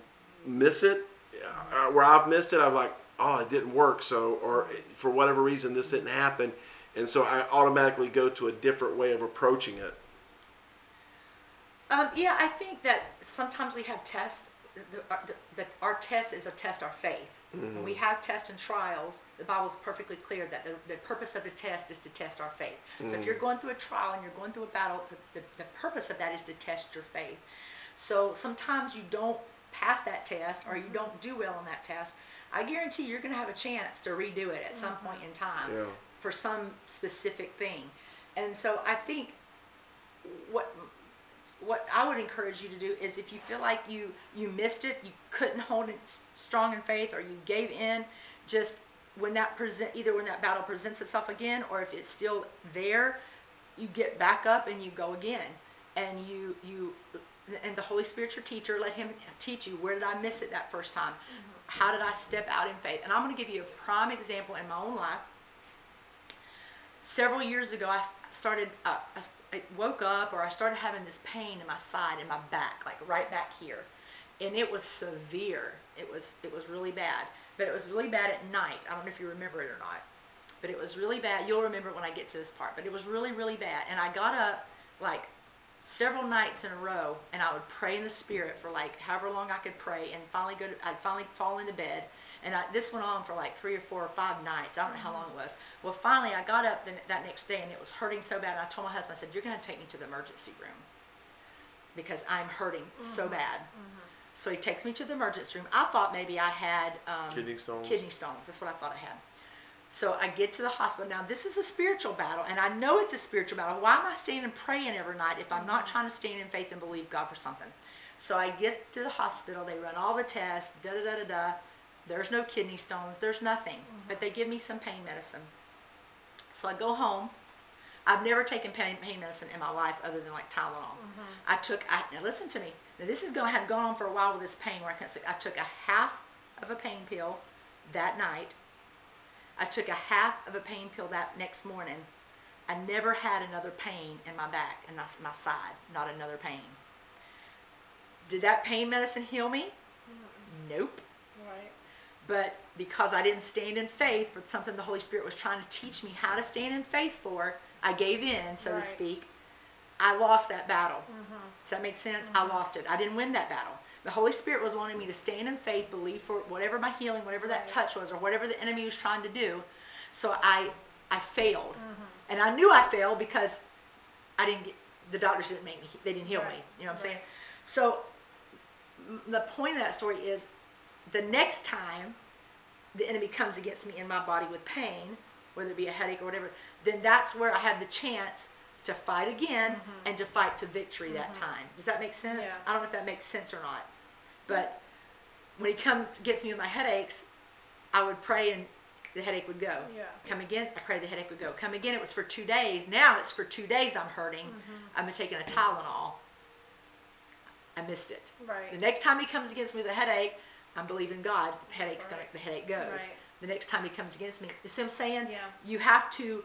miss it. Uh, where I've missed it, I'm like, oh, it didn't work. So, or for whatever reason, this didn't happen, and so I automatically go to a different way of approaching it. Um, yeah, I think that sometimes we have tests. The, uh, the, our test is a test our faith. When we mm-hmm. have tests and trials, the Bible is perfectly clear that the, the purpose of the test is to test our faith. So if you're mm. going through a trial and you're going through a battle, the, the, the purpose of that is to test your faith. So sometimes you don't pass that test or you mm-hmm. don't do well on that test. I guarantee you're going to have a chance to redo it at some point mm-hmm. in time Yeah. for some specific thing. And so I think what what I would encourage you to do is if you feel like you you missed it, you couldn't hold it strong in faith, or you gave in, just when that present either when that battle presents itself again, or if it's still there, you get back up and you go again, and you you and the Holy Spirit's your teacher. Let Him teach you where did I miss it that first time, how did I step out in faith, and I'm going to give you a prime example in my own life. Several years ago, I started, uh, I s- I woke up or I started having this pain in my side, in my back, like right back here. And it was severe. It was, it was really bad. But it was really bad at night. I don't know if you remember it or not. But it was really bad. You'll remember when I get to this part. But it was really, really bad. And I got up like several nights in a row and I would pray in the spirit for like however long I could pray and finally go to, I'd finally fall into bed. And I, this went on for like three or four or five nights. I don't know how long it was. Well, finally, I got up the, that next day and it was hurting so bad. And I told my husband, I said, You're going to take me to the emergency room because I'm hurting so mm-hmm. bad. Mm-hmm. So he takes me to the emergency room. I thought maybe I had um, Kidney stones? Kidney stones. That's what I thought I had. So I get to the hospital. Now, this is a spiritual battle, and I know it's a spiritual battle. Why am I standing praying every night if I'm not mm-hmm. trying to stand in faith and believe God for something? So I get to the hospital. They run all the tests. Da da da da da. There's no kidney stones. There's nothing. But mm-hmm. they give me some pain medicine. So I go home. I've never taken pain, pain medicine in my life other than like Tylenol. Mm-hmm. I took, I, now listen to me. Now this is going to have gone on for a while with this pain where I can't sleep. I took a half of a pain pill that night. I took a half of a pain pill that next morning. I never had another pain in my back and my, my side, not another pain. Did that pain medicine heal me? Mm-hmm. Nope. Right. But because I didn't stand in faith for something the Holy Spirit was trying to teach me how to stand in faith for, I gave in, so Right. to speak. I lost that battle. Mm-hmm. Does that make sense? I mm-hmm. lost it. I didn't win that battle. The Holy Spirit was wanting me to stand in faith, believe for whatever my healing, whatever that touch was, or whatever the enemy was trying to do. So I, I failed, mm-hmm. and I knew I failed because I didn't get the doctors didn't make me. They didn't heal me. You know what I'm Right. saying? So the point of that story is, the next time the enemy comes against me in my body with pain, whether it be a headache or whatever, then that's where I have the chance to fight again and to fight to victory that time. Does that make sense? Yeah. I don't know if that makes sense or not. But when he comes gets me with my headaches, I would pray and the headache would go. Yeah. Come again, I pray the headache would go. Come again, it was for two days. Now it's for two days I'm hurting. Mm-hmm. I'm taking a Tylenol. I missed it. Right. The next time he comes against me with a headache, I'm believing God. The headache's gonna, the headache goes. Right. The next time he comes against me, you see what I'm saying? Yeah. You have to,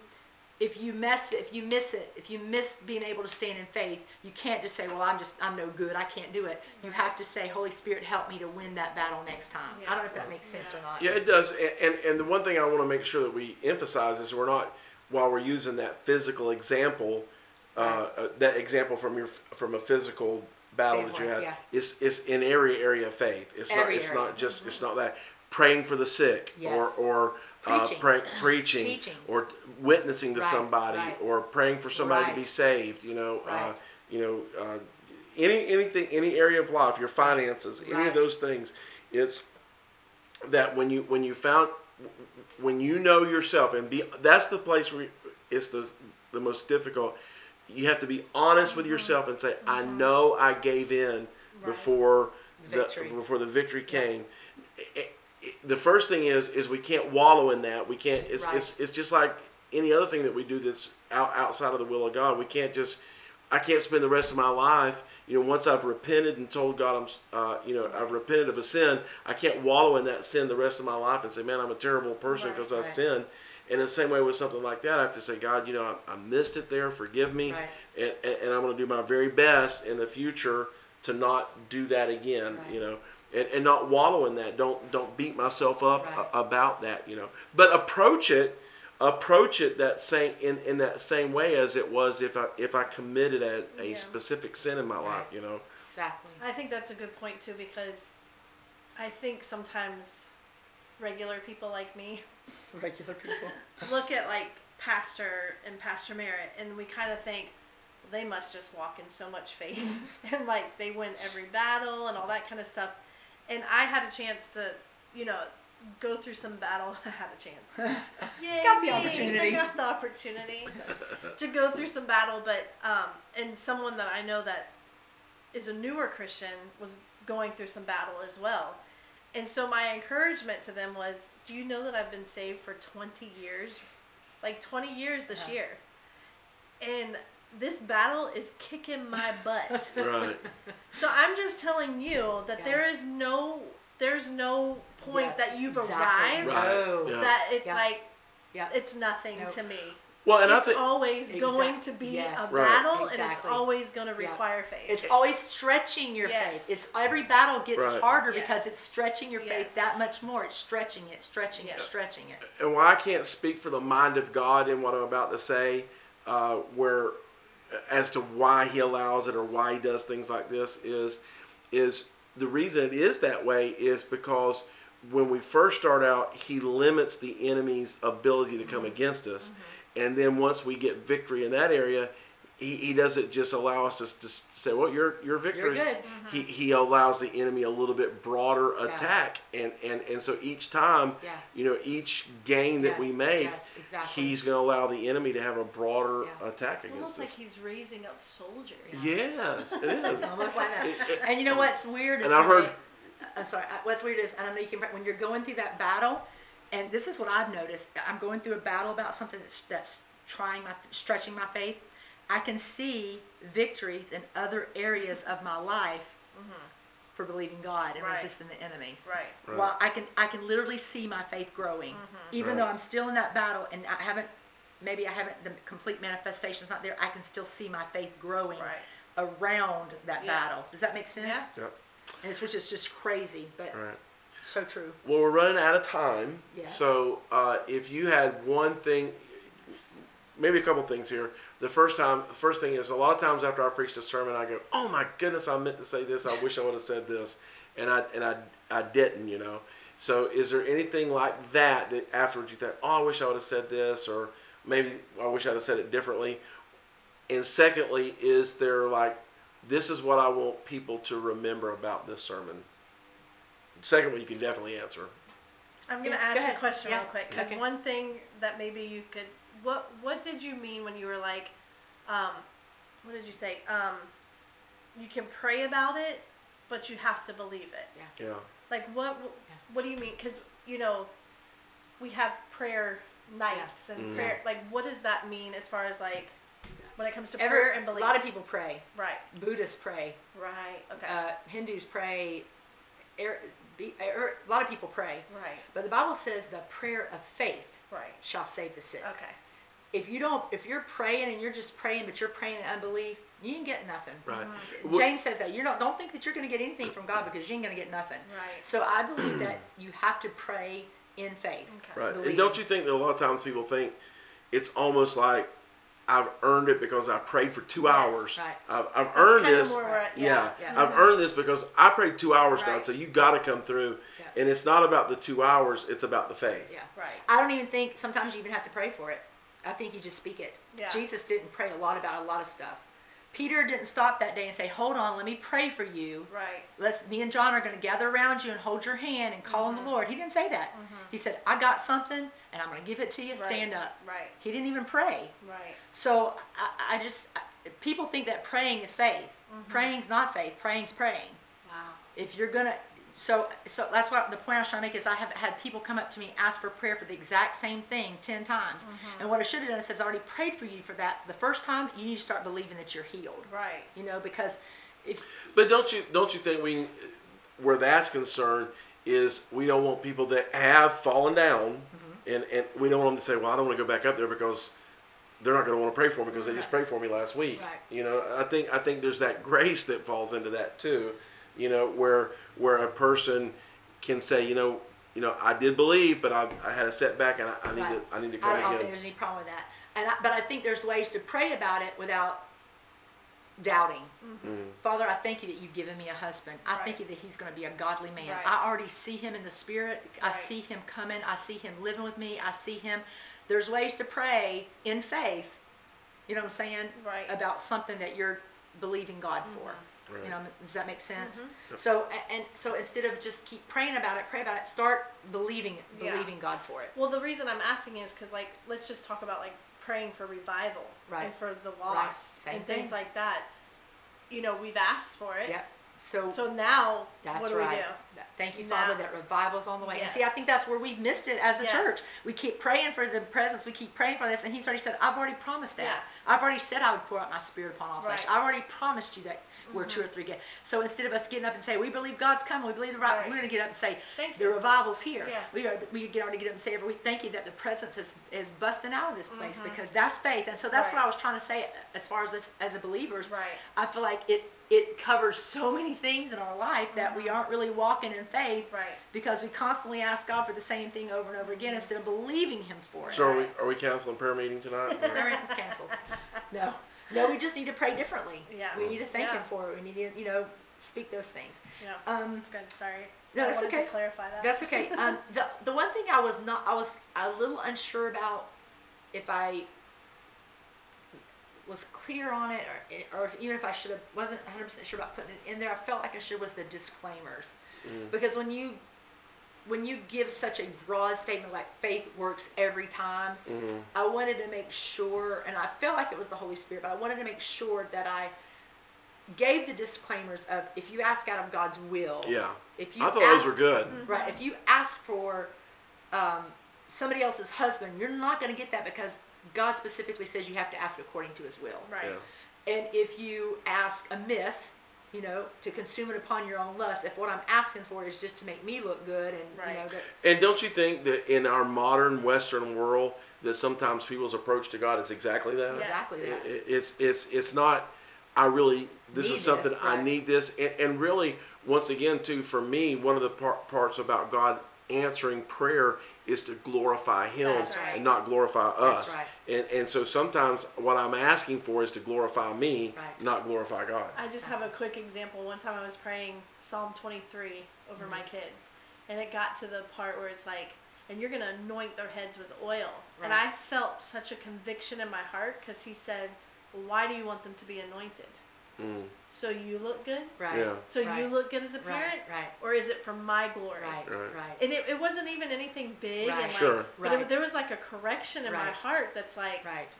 if you mess it, if you miss it, if you miss being able to stand in faith, you can't just say, "Well, I'm just, I'm no good. I can't do it." You have to say, "Holy Spirit, help me to win that battle next time." I don't know if that makes sense Yeah. or not. Yeah, it does. And, and, and the one thing I want to make sure that we emphasize is we're not, while we're using that physical example, uh, uh, that example from your from a physical battle that you had, Standpoint, it's it's in every area of faith. It's not it's area. not just it's not that praying for the sick Yes. or or uh, Preaching. pray, preaching Teaching. or witnessing to Right, somebody right. or praying for somebody to be saved. You know, uh, you know, uh, any anything any area of life, your finances, any of those things. It's that when you when you found when you know yourself and be that's the place where it's the the most difficult you have to be honest with yourself and say i know i gave in Right. before the Victory. before the victory came I- I- the first thing is is we can't wallow in that we can't it's Right. it's, it's just like any other thing that we do that's out, outside of the will of god we can't just I can't spend the rest of my life, you know, once I've repented and told God I'm, uh, you know, I've repented of a sin. I can't wallow in that sin the rest of my life and say, man, I'm a terrible person Right, because I right. sinned. And the same way with something like that, I have to say, God, you know, I, I missed it there. Forgive me, Right. and, and, and I'm going to do my very best in the future to not do that again. Right. You know, and, and not wallow in that. Don't don't beat myself up Right. a- about that. You know, but approach it approach it that same in, in that same way as it was if I if I committed a, a Yeah. specific sin in my life, you know. Exactly. I think that's a good point too because I think sometimes regular people like me Regular people. look at like Pastor and Pastor Merit and we kind of think they must just walk in so much faith and like they win every battle and all that kind of stuff. And I had a chance to, you know, go through some battle. I had a chance. Yay, Got the opportunity. I got the opportunity to go through some battle, but um, and someone that I know that is a newer Christian was going through some battle as well. And so my encouragement to them was, do you know that I've been saved for 20 years? Like 20 years this Yeah. year. And this battle is kicking my butt. Right. so I'm just telling you that there Yes. is no there's no point Yes, that you've exactly. arrived Right. Oh. Yeah. that it's Yeah. like Yeah. it's nothing Nope. to me. Well, and I it's think always going to be yes. a Right. battle and it's always going to Yeah. require faith. It's always stretching your Yes. faith. It's every battle gets Right. harder because it's stretching your Yes. faith that much more. It's stretching it, stretching it, stretching it. and while I can't speak for the mind of God in what I'm about to say, uh, where as to why He allows it or why He does things like this is is the reason it is that way is because when we first start out, He limits the enemy's ability to come against us, and then once we get victory in that area. He, he doesn't just allow us to, to say, "Well, your your victory." good. He, mm-hmm. he allows the enemy a little bit broader Yeah. attack, and, and, and so each time, Yeah. you know, each gain that Yeah. we make, Yes, exactly. he's going to allow the enemy to have a broader attack it's against almost like he's raising up soldiers. Yes, it is. It's almost like that. It- it- And you know what's weird is And I've heard- I'm sorry. What's weird is, and I know you can when you're going through that battle, and this is what I've noticed. I'm going through a battle about something that's that's trying my stretching my faith. I can see victories in other areas of my life mm-hmm. for believing God and Right. resisting the enemy. Right. Right. Well, I can I can literally see my faith growing, mm-hmm. even though I'm still in that battle and I haven't. Maybe I haven't. The complete manifestation's not there. I can still see my faith growing Right. around that Yeah. battle. Does that make sense? Yeah. Yep, And it's, which is just crazy, but right. So true. Well, we're running out of time. Yes. So uh, if you had one thing, maybe a couple things here. The first time, the first thing is a lot of times after I preached a sermon, I go, "Oh my goodness, I meant to say this. I wish I would have said this," and I and I I didn't. You know. So is there anything like that that afterwards you think, "Oh, I wish I would have said this," or maybe I wish I'd have said it differently? And secondly, is there like, this is what I want people to remember about this sermon? Second one, you can definitely answer. I'm gonna Yeah, ask go you ahead. a question Yeah, real quick because okay. one thing that maybe you could what what did you mean when you were like, um, what did you say? Um, you can pray about it, but you have to believe it. Yeah. Like what what do you mean? Because you know, we have prayer nights and Mm. prayer. Like, what does that mean as far as like when it comes to Every, prayer and belief? a belief? lot of people pray. right, Buddhists pray. right, okay, Uh, Hindus pray. Er, a lot of people pray. right, But the Bible says the prayer of faith right, shall save the sick. okay, If you don't, if you're praying and you're just praying, but you're praying in unbelief, you ain't get nothing. Right. Mm-hmm. Well- James says that you're not. Don't think that you're going to get anything from God because you ain't going to get nothing. right, So I believe that you have to pray in faith. okay, Right. Believe. And don't you think that a lot of times people think it's almost like I've earned it because I prayed for two Yes, hours. right. I've, I've earned this. more where I- yeah. yeah. I've mm-hmm. earned this because I prayed two hours, God. So you got to come through. Yeah. And it's not about the two hours; it's about the faith. Yeah. right, I don't even think sometimes you even have to pray for it. I think you just speak it. Yeah. Jesus didn't pray a lot about a lot of stuff. Peter didn't stop that day and say, "Hold on, let me pray for you." right, Let's me and John are going to gather around you and hold your hand and call on Mm-hmm. the Lord. He didn't say that. He said, "I got something and I'm going to give it to you. Right. Stand up." right, He didn't even pray. right, So I, I just I, people think that praying is faith. Mm-hmm. Praying's not faith. Praying's praying. wow, If you're gonna, so so that's what the point I was trying to make is I have had people come up to me ask for prayer for the exact same thing ten times, Mm-hmm. and what I should have done is says I already prayed for you for that the first time. You need to start believing that you're healed. right, You know because if But don't you don't you think we, where that's concerned, is we don't want people that have fallen down, Mm-hmm. and and we don't want them to say, well, I don't want to go back up there because they're not going to want to pray for me because they just prayed for me last week. Right. You know, I think I think there's that grace that falls into that too. You know, where where a person can say, you know, you know, I did believe, but I, I had a setback, and I, I need Right. to I need to I come don't, I don't think there's any problem with that, and I, but I think there's ways to pray about it without doubting. Mm. Father, I thank you that you've given me a husband. I Right. thank you that he's going to be a godly man. Right. I already see him in the spirit. I see him coming. I see him living with me. I see him. There's ways to pray in faith, you know what I'm saying? Right. About something that you're believing God for. Right. You know, does that make sense? Mm-hmm. So, and so instead of just keep praying about it, pray about it, start believing it, Yeah. believing God for it. Well, the reason I'm asking is because, like, let's just talk about like praying for revival Right. and for the lost Same and things thing. like that. You know, we've asked for it. Yep. So, So now, That's what do right. we do? Thank you, Father, Now- that revival's on the way. And see, I think that's where we've missed it as a Yes. church. We keep praying for the presence. We keep praying for this, and He's already said, "I've already promised that. Yeah. I've already said I would pour out my Spirit upon all flesh. Right. I've already promised you that where two or three get." So instead of us getting up and say, "We believe God's coming. We believe the right," Right. we're going to get up and say, Thank "The you. revival's here." Yeah. We are. We get already get up and say every week, "Thank you that the presence is is busting out of this place Mhm. because that's faith." And so that's Right. what I was trying to say as far as this as a believers. Right. I feel like it it covers so many things in our life that we aren't really walking in faith Mm-hmm. Right. because we constantly ask God for the same thing over and over again instead of believing Him for it. So are we are we canceling prayer meeting tonight? or- Everything's canceled. No, no, we just need to pray differently. Yeah. We need to thank Yeah. Him for it. We need to, you know, speak those things. Yeah. Um, That's good. Sorry. No, that's wanted okay. To clarify that. that's okay. Um, the the one thing I was not, I was a little unsure about if I was clear on it, or, or even if I should have wasn't 100 percent sure about putting it in there. I felt like I should was the disclaimers, Mm. because when you when you give such a broad statement like faith works every time, Mhm. I wanted to make sure, and I felt like it was the Holy Spirit, but I wanted to make sure that I gave the disclaimers of if you ask out of God's will, Yeah. if you I thought ask, those were good. right, if you ask for um, somebody else's husband, you're not going to get that because God specifically says you have to ask according to His will. Right. Yeah. And if you ask amiss, you know, to consume it upon your own lust, if what I'm asking for is just to make me look good, and you know that And don't you think that in our modern Western world that sometimes people's approach to God is exactly that? Yes. exactly that. It- it- It's it's it's not. I really this Need is something this, I need this, and, and really once again too for me one of the par- parts about God answering prayer is to glorify Him right. and not glorify us. right. And and so sometimes what I'm asking for is to glorify me, Right. not glorify God. I just have a quick example. One time I was praying Psalm 23 over my Mm-hmm. kids, and it got to the part where it's like, and you're going to anoint their heads with oil. And I felt such a conviction in my heart because he said, Why do you want them to be anointed? Mm, So you look good? right, Yeah. So you look good as a parent? right. Or is it for my glory? right, Right. right. And it, it wasn't even anything big. Right. And like, Sure. But it- Right. there was like a correction in my heart that's like, Right.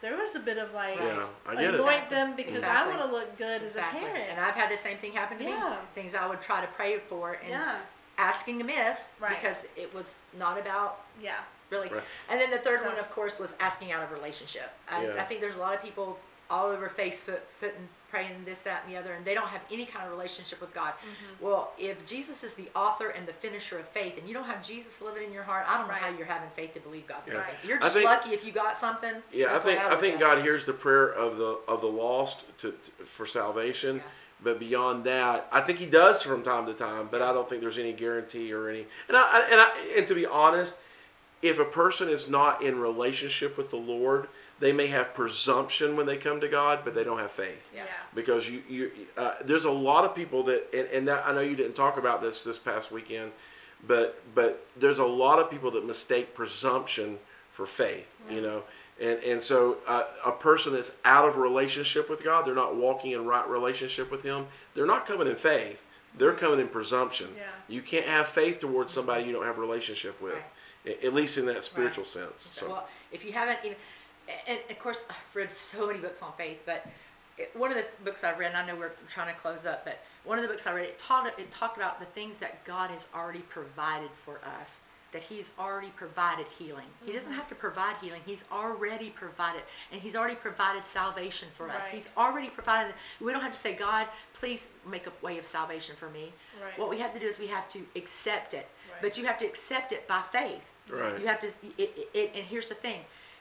there was a bit of like, Yeah, I get it. anoint Exactly. them because Exactly. I want to look good Exactly. as a parent. And I've had the same thing happen to Yeah. me. Things I would try to pray for and yeah. asking amiss Right. because it was not about Yeah. really. Right. And then the third So- one, of course, was asking out of relationship. I, Yeah. I think there's a lot of people all over Facebook putting praying this, that, and the other, and they don't have any kind of relationship with God. Mm-hmm. Well, if Jesus is the author and the finisher of faith, and you don't have Jesus living in your heart, I don't know how you're having faith to believe God. Yeah. anything. You're just think- lucky if you got something. Yeah, I That's what think I look think at. God hears the prayer of the of the lost to, to for salvation. Yeah. But beyond that, I think He does from time to time. But I don't think there's any guarantee or any. And I I- and I and to be honest, if a person is not in relationship with the Lord, they may have presumption when they come to God, but they don't have faith Yeah. because you you uh, there's a lot of people that and, and that I know you didn't talk about this this past weekend, but but there's a lot of people that mistake presumption for faith, you know, and and so uh, a person that's out of relationship with God, they're not walking in right relationship with Him, they're not coming in faith, they're coming in presumption. Yeah. You can't have faith towards somebody you don't have a relationship with, Right. at least in that spiritual sense. So. Well, if you haven't even, and of course, I've read so many books on faith, but it, one of the books I read, and I know we're trying to close up, but one of the books I read, it taught it talked about the things that God has already provided for us. That He's already provided healing. He doesn't mm-hmm. have to provide healing. He's already provided, and He's already provided salvation for us. Right. He's already provided. We don't have to say, God, please make a way of salvation for me. Right. What we have to do is we have to accept it, Right. but you have to accept it by faith. Right. You have to, it, it, it, and here's the thing.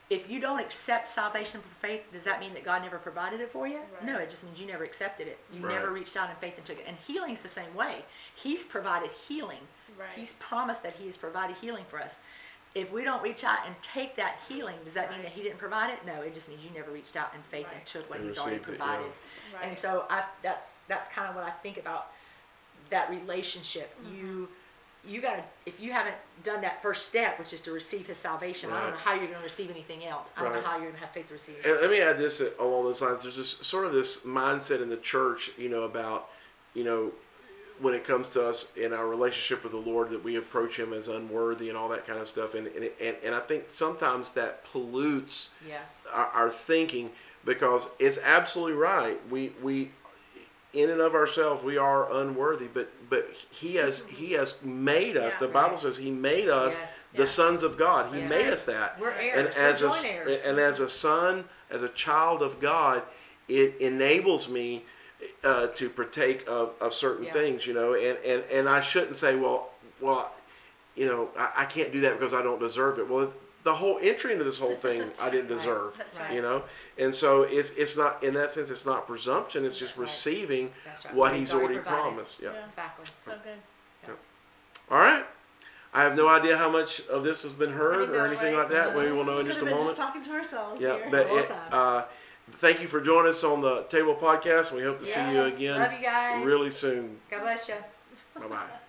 If you don't accept salvation for faith, does that mean that God never provided it for you? Right. No, it just means you never accepted it. You Right. never reached out in faith and took it. And healing's the same way. He's provided healing. Right. He's promised that He has provided healing for us. If we don't reach out and take that healing, does that mean that He didn't provide it? No, it just means you never reached out in faith and took what And He's already received it, yeah. provided. Right. And so I, that's that's kind of what I think about that relationship. Mm-hmm. You you gotta if you haven't done that first step, which is to receive His salvation. I don't know how you're going to receive anything else. I don't Right. know how you're going to have faith to receive it. And let me add this uh, along those lines. There's this sort of this mindset in the church, you know, about, you know, when it comes to us in our relationship with the Lord, that we approach Him as unworthy and all that kind of stuff. And and and, and I think sometimes that pollutes Yes. our, our thinking because it's absolutely right. We we in and of ourselves we are unworthy, but but He has He has made us. Yeah. the Bible says He made us Yes. the Yes. sons of God. He Yes. made us that We're heirs. and as We're a heirs. and as a son, as a child of God, it enables me uh, to partake of, of certain Yeah. things, you know, and, and, and I shouldn't say, well, well, you know, I, I can't do that because I don't deserve it. Well, the whole entry into this whole thing, I didn't Right. deserve, That's right. you know, and so it's it's not in that sense, it's not presumption, it's just Right. receiving right. what What He's He's already already promised. Yeah. Yeah. Exactly. So good. All right. I have no idea how much of this has been heard or anything like that. We will know in We just a could've been moment. Just talking to ourselves Yeah, here. but whole it, time. uh, thank you for joining us on the Table Podcast. We hope to see you again Love you guys. really soon. God bless you. Bye bye.